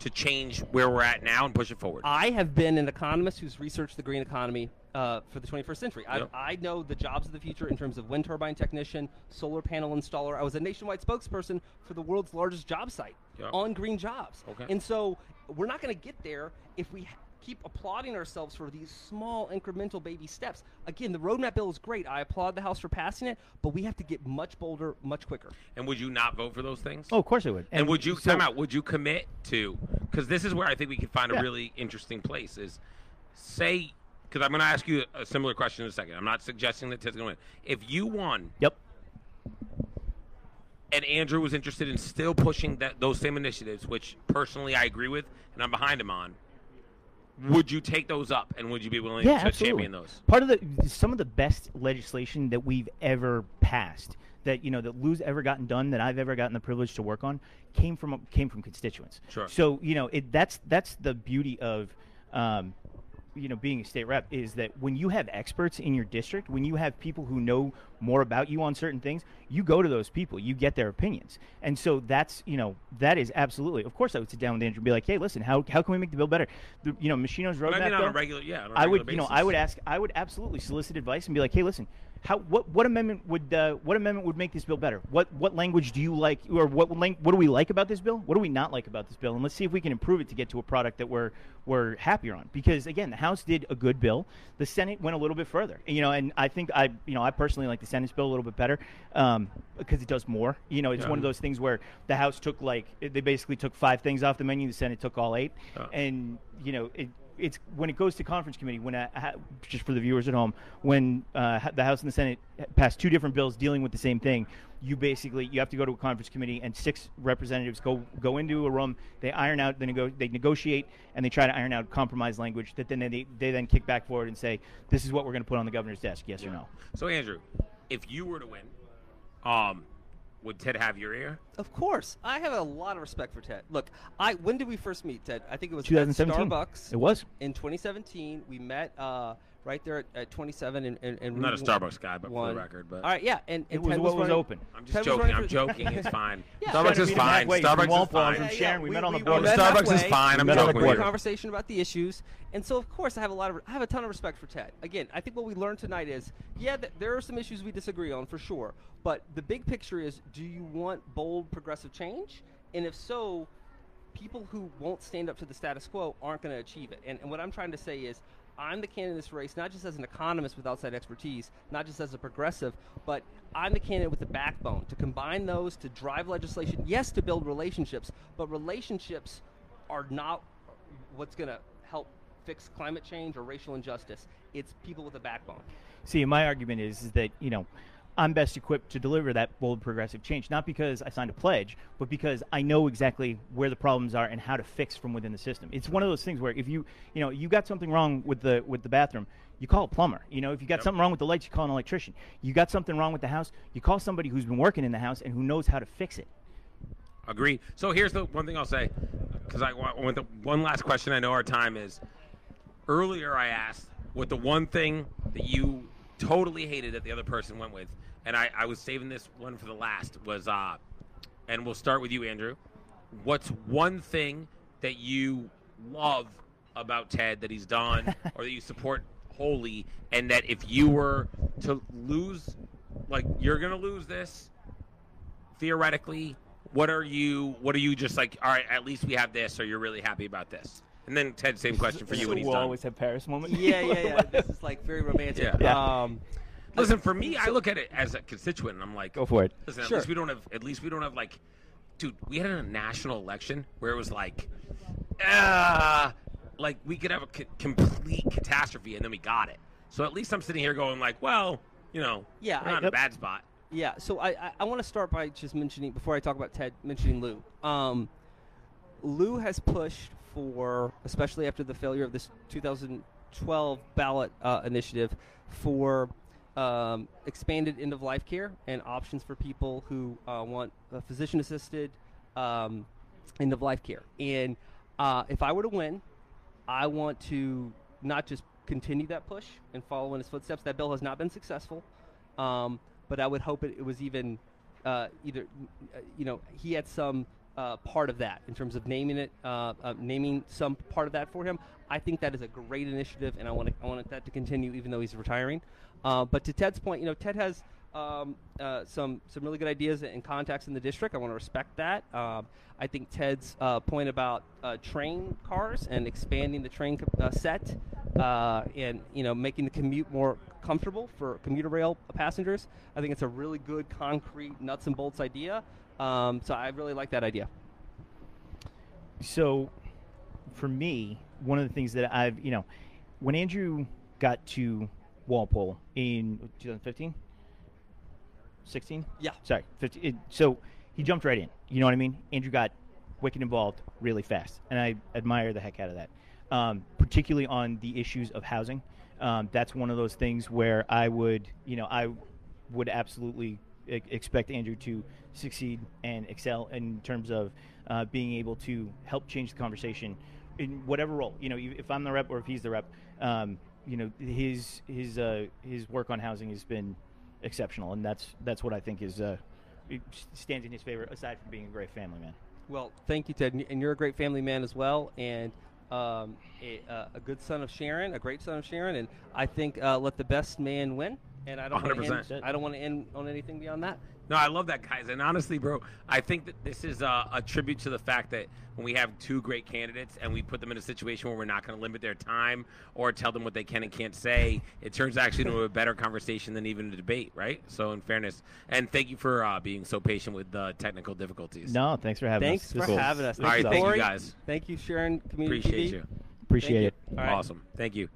Speaker 1: to change where we're at now and push it forward?
Speaker 2: I have been an economist who's researched the green economy uh, for the 21st century. I,
Speaker 1: Yep.
Speaker 2: I know the jobs of the future in terms of wind turbine technician, solar panel installer. I was a nationwide spokesperson for the world's largest job site
Speaker 1: Yep.
Speaker 2: on green jobs.
Speaker 1: Okay.
Speaker 2: And so we're not going to get there if we keep applauding ourselves for these small incremental baby steps. Again, the roadmap bill is great. I applaud the House for passing it, but we have to get much bolder, much quicker.
Speaker 1: and would you not vote for those things?
Speaker 3: Oh, of course I would.
Speaker 1: And, would you
Speaker 3: so-
Speaker 1: time out? Would you commit to? Because this is where I think we can find a really interesting place. Is say because I'm going to ask you a similar question in a second. I'm not suggesting that Ted's going to win. If you won
Speaker 3: Yep.
Speaker 1: and Andrew was interested in still pushing that those same initiatives, which personally I agree with and I'm behind him on, would you take those up and would you be willing
Speaker 3: yeah,
Speaker 1: to
Speaker 3: absolutely.
Speaker 1: champion those?
Speaker 3: Part of the some of the best legislation that we've ever passed, that you know that Lou's ever gotten done, that I've ever gotten the privilege to work on, came from came from constituents.
Speaker 1: Sure.
Speaker 3: So you know it, that's that's the beauty of. Um, you know, being a state rep is that when you have experts in your district, when you have people who know more about you on certain things, you go to those people, you get their opinions, and so that's you know that is absolutely. Of course, I would sit down with Andrew and be like, hey, listen, how, how can we make the bill better? The, you know, Meschino's roadmap.
Speaker 1: But I mean on a regular, yeah. On a
Speaker 3: I would,
Speaker 1: regular
Speaker 3: you know. I would ask, I would absolutely solicit advice and be like, hey, listen, how, what, what amendment would, uh, what amendment would make this bill better? What, what language do you like, or what, lang- what do we like about this bill? What do we not like about this bill? And let's see if we can improve it to get to a product that we're, we're happier on. Because again, the House did a good bill. The Senate went a little bit further, you know, and I think I, you know, I personally like the Senate's bill a little bit better um, because it does more. You know, it's
Speaker 1: Yeah.
Speaker 3: one of those things where the House took like, they basically took five things off the menu. The Senate took all eight, and you know, it, it's when it goes to conference committee when uh, just for the viewers at home when uh, the House and the Senate pass two different bills dealing with the same thing you basically you have to go to a conference committee and six representatives go go into a room they iron out they, nego- they negotiate and they try to iron out compromise language that then they, they then kick back forward and say this is what we're going to put on the governor's desk yes or no.
Speaker 1: So Andrew, if you were to win, um, would Ted have your ear?
Speaker 2: Of course, I have a lot of respect for Ted. Look, I when did we first meet, Ted? I think it was at
Speaker 3: 2017
Speaker 2: Starbucks
Speaker 3: it was
Speaker 2: in 2017. We met uh, right there at, at 27 and and, and
Speaker 1: not a Starbucks guy, but for the record, but
Speaker 2: All right, yeah, and, and
Speaker 3: it was
Speaker 2: Ted
Speaker 3: what was
Speaker 2: running-
Speaker 3: open
Speaker 1: I'm just
Speaker 2: Ted
Speaker 1: joking. I'm joking. It's fine.
Speaker 2: Yeah.
Speaker 1: Starbucks is fine.
Speaker 3: halfway
Speaker 1: Starbucks is fine.
Speaker 3: from Sharon.
Speaker 2: yeah,
Speaker 3: we,
Speaker 2: we-
Speaker 3: met on the
Speaker 2: we-
Speaker 3: border.
Speaker 2: we met
Speaker 1: Starbucks is fine. I'm
Speaker 3: We on the
Speaker 1: joking with
Speaker 2: Good
Speaker 1: you.
Speaker 2: conversation about the issues, and so of course I have a lot of I have a ton of respect for Ted. Again, I think what we learned tonight is yeah, th- there are some issues we disagree on for sure, but the big picture is do you want bold progressive change, and if so, people who won't stand up to the status quo aren't going to achieve it. And, and what I'm trying to say is. I'm the candidate in this race, not just as an economist with outside expertise, not just as a progressive, but I'm the candidate with the backbone to combine those to drive legislation. Yes, to build relationships, but relationships are not what's going to help fix climate change or racial injustice. It's people with a backbone.
Speaker 3: See, my argument is, is that you know I'm best equipped to deliver that bold progressive change, not because I signed a pledge, but because I know exactly where the problems are and how to fix from within the system. It's one of those things where if you you know you got something wrong with the with the bathroom, you call a plumber. You know, if you got
Speaker 1: Yep.
Speaker 3: something wrong with the lights, you call an electrician. You got something wrong with the house, you call somebody who's been working in the house and who knows how to fix it.
Speaker 1: Agree. So here's the one thing I'll say, because I want want the one last question. I know our time is. Earlier, I asked what the one thing that you totally hated that the other person went with, and I, I was saving this one for the last. Was uh, and we'll start with you, Andrew. What's one thing that you love about Ted that he's done, or that you support wholly, and that if you were to lose, like you're gonna lose this, theoretically, what are you? What are you just like? All right, at least we have this, or you're really happy about this. And then Ted, same question for you when he's
Speaker 3: we'll
Speaker 1: done.
Speaker 3: always have Paris moment.
Speaker 2: Yeah, yeah, yeah. this is like very romantic.
Speaker 1: Yeah.
Speaker 3: Yeah.
Speaker 2: Um,
Speaker 1: Listen, for me, I look at it as a constituent, and I'm like,
Speaker 3: Go for it.
Speaker 1: Listen,
Speaker 2: Sure.
Speaker 1: at least we don't have. At least we don't have like, dude. We had a national election where it was like, ah, like we could have a c- complete catastrophe, and then we got it. So at least I'm sitting here going like, well, you know,
Speaker 2: Yeah,
Speaker 1: we're
Speaker 2: I-
Speaker 1: not in a bad spot.
Speaker 2: Yeah, so I, I, I want to start by just mentioning before I talk about Ted mentioning Lou. Um, Lou has pushed for, especially after the failure of this 2012 ballot uh, initiative, for um, expanded end of life care and options for people who uh, want physician assisted um, end of life care. And uh, if I were to win, I want to not just continue that push and follow in his footsteps. That bill has not been successful, um, but I would hope it, it was even uh, either, uh, you know, he had some uh, part of that in terms of naming it, uh, uh, naming some part of that for him. I think that is a great initiative, and I want I want that to continue, even though he's retiring. Uh, but to Ted's point, you know, Ted has um, uh, some some really good ideas and contacts in the district. I want to respect that. Um, I think Ted's uh, point about train cars and expanding the train set and you know making the commute more comfortable for commuter rail passengers. I think it's a really good, concrete, nuts and bolts idea. Um, so I really like that idea.
Speaker 3: So, for me, one of the things that I've, you know, when Andrew got to Walpole in 2015, 16,
Speaker 2: Yeah.
Speaker 3: sorry, 15, it, so he jumped right in. You know what I mean? Andrew got wicked involved really fast, and I admire the heck out of that. Um, particularly on the issues of housing, um, that's one of those things where I would, you know, I would absolutely expect Andrew to succeed and excel in terms of uh, being able to help change the conversation in whatever role. You know, if I'm the rep or if he's the rep, um, you know, his his uh, his work on housing has been exceptional, and that's that's what I think is uh, stands in his favor. Aside from being a great family man.
Speaker 2: Well, thank you, Ted, and- you're a great family man as well, and um, a, uh, a good son of Sharon, a great son of Sharon, and I think uh, let the best man win. And I don't want to end. I don't want to end on anything beyond that.
Speaker 1: No, I love that, guys. And honestly, bro, I think that this is a, a tribute to the fact that when we have two great candidates and we put them in a situation where we're not going to limit their time or tell them what they can and can't say, it turns actually into a better conversation than even a debate, right? So, in fairness, and thank you for uh, being so patient with the technical difficulties.
Speaker 3: No, thanks for having
Speaker 2: Thanks
Speaker 3: us.
Speaker 2: Thanks for
Speaker 3: This was-
Speaker 2: having us.
Speaker 3: this
Speaker 1: All right,
Speaker 3: was
Speaker 1: thank you, guys.
Speaker 2: Thank you, Sharon Community
Speaker 1: Appreciate
Speaker 2: TV.
Speaker 1: you.
Speaker 3: Appreciate
Speaker 2: you.
Speaker 3: it.
Speaker 2: All right.
Speaker 1: Awesome. Thank you.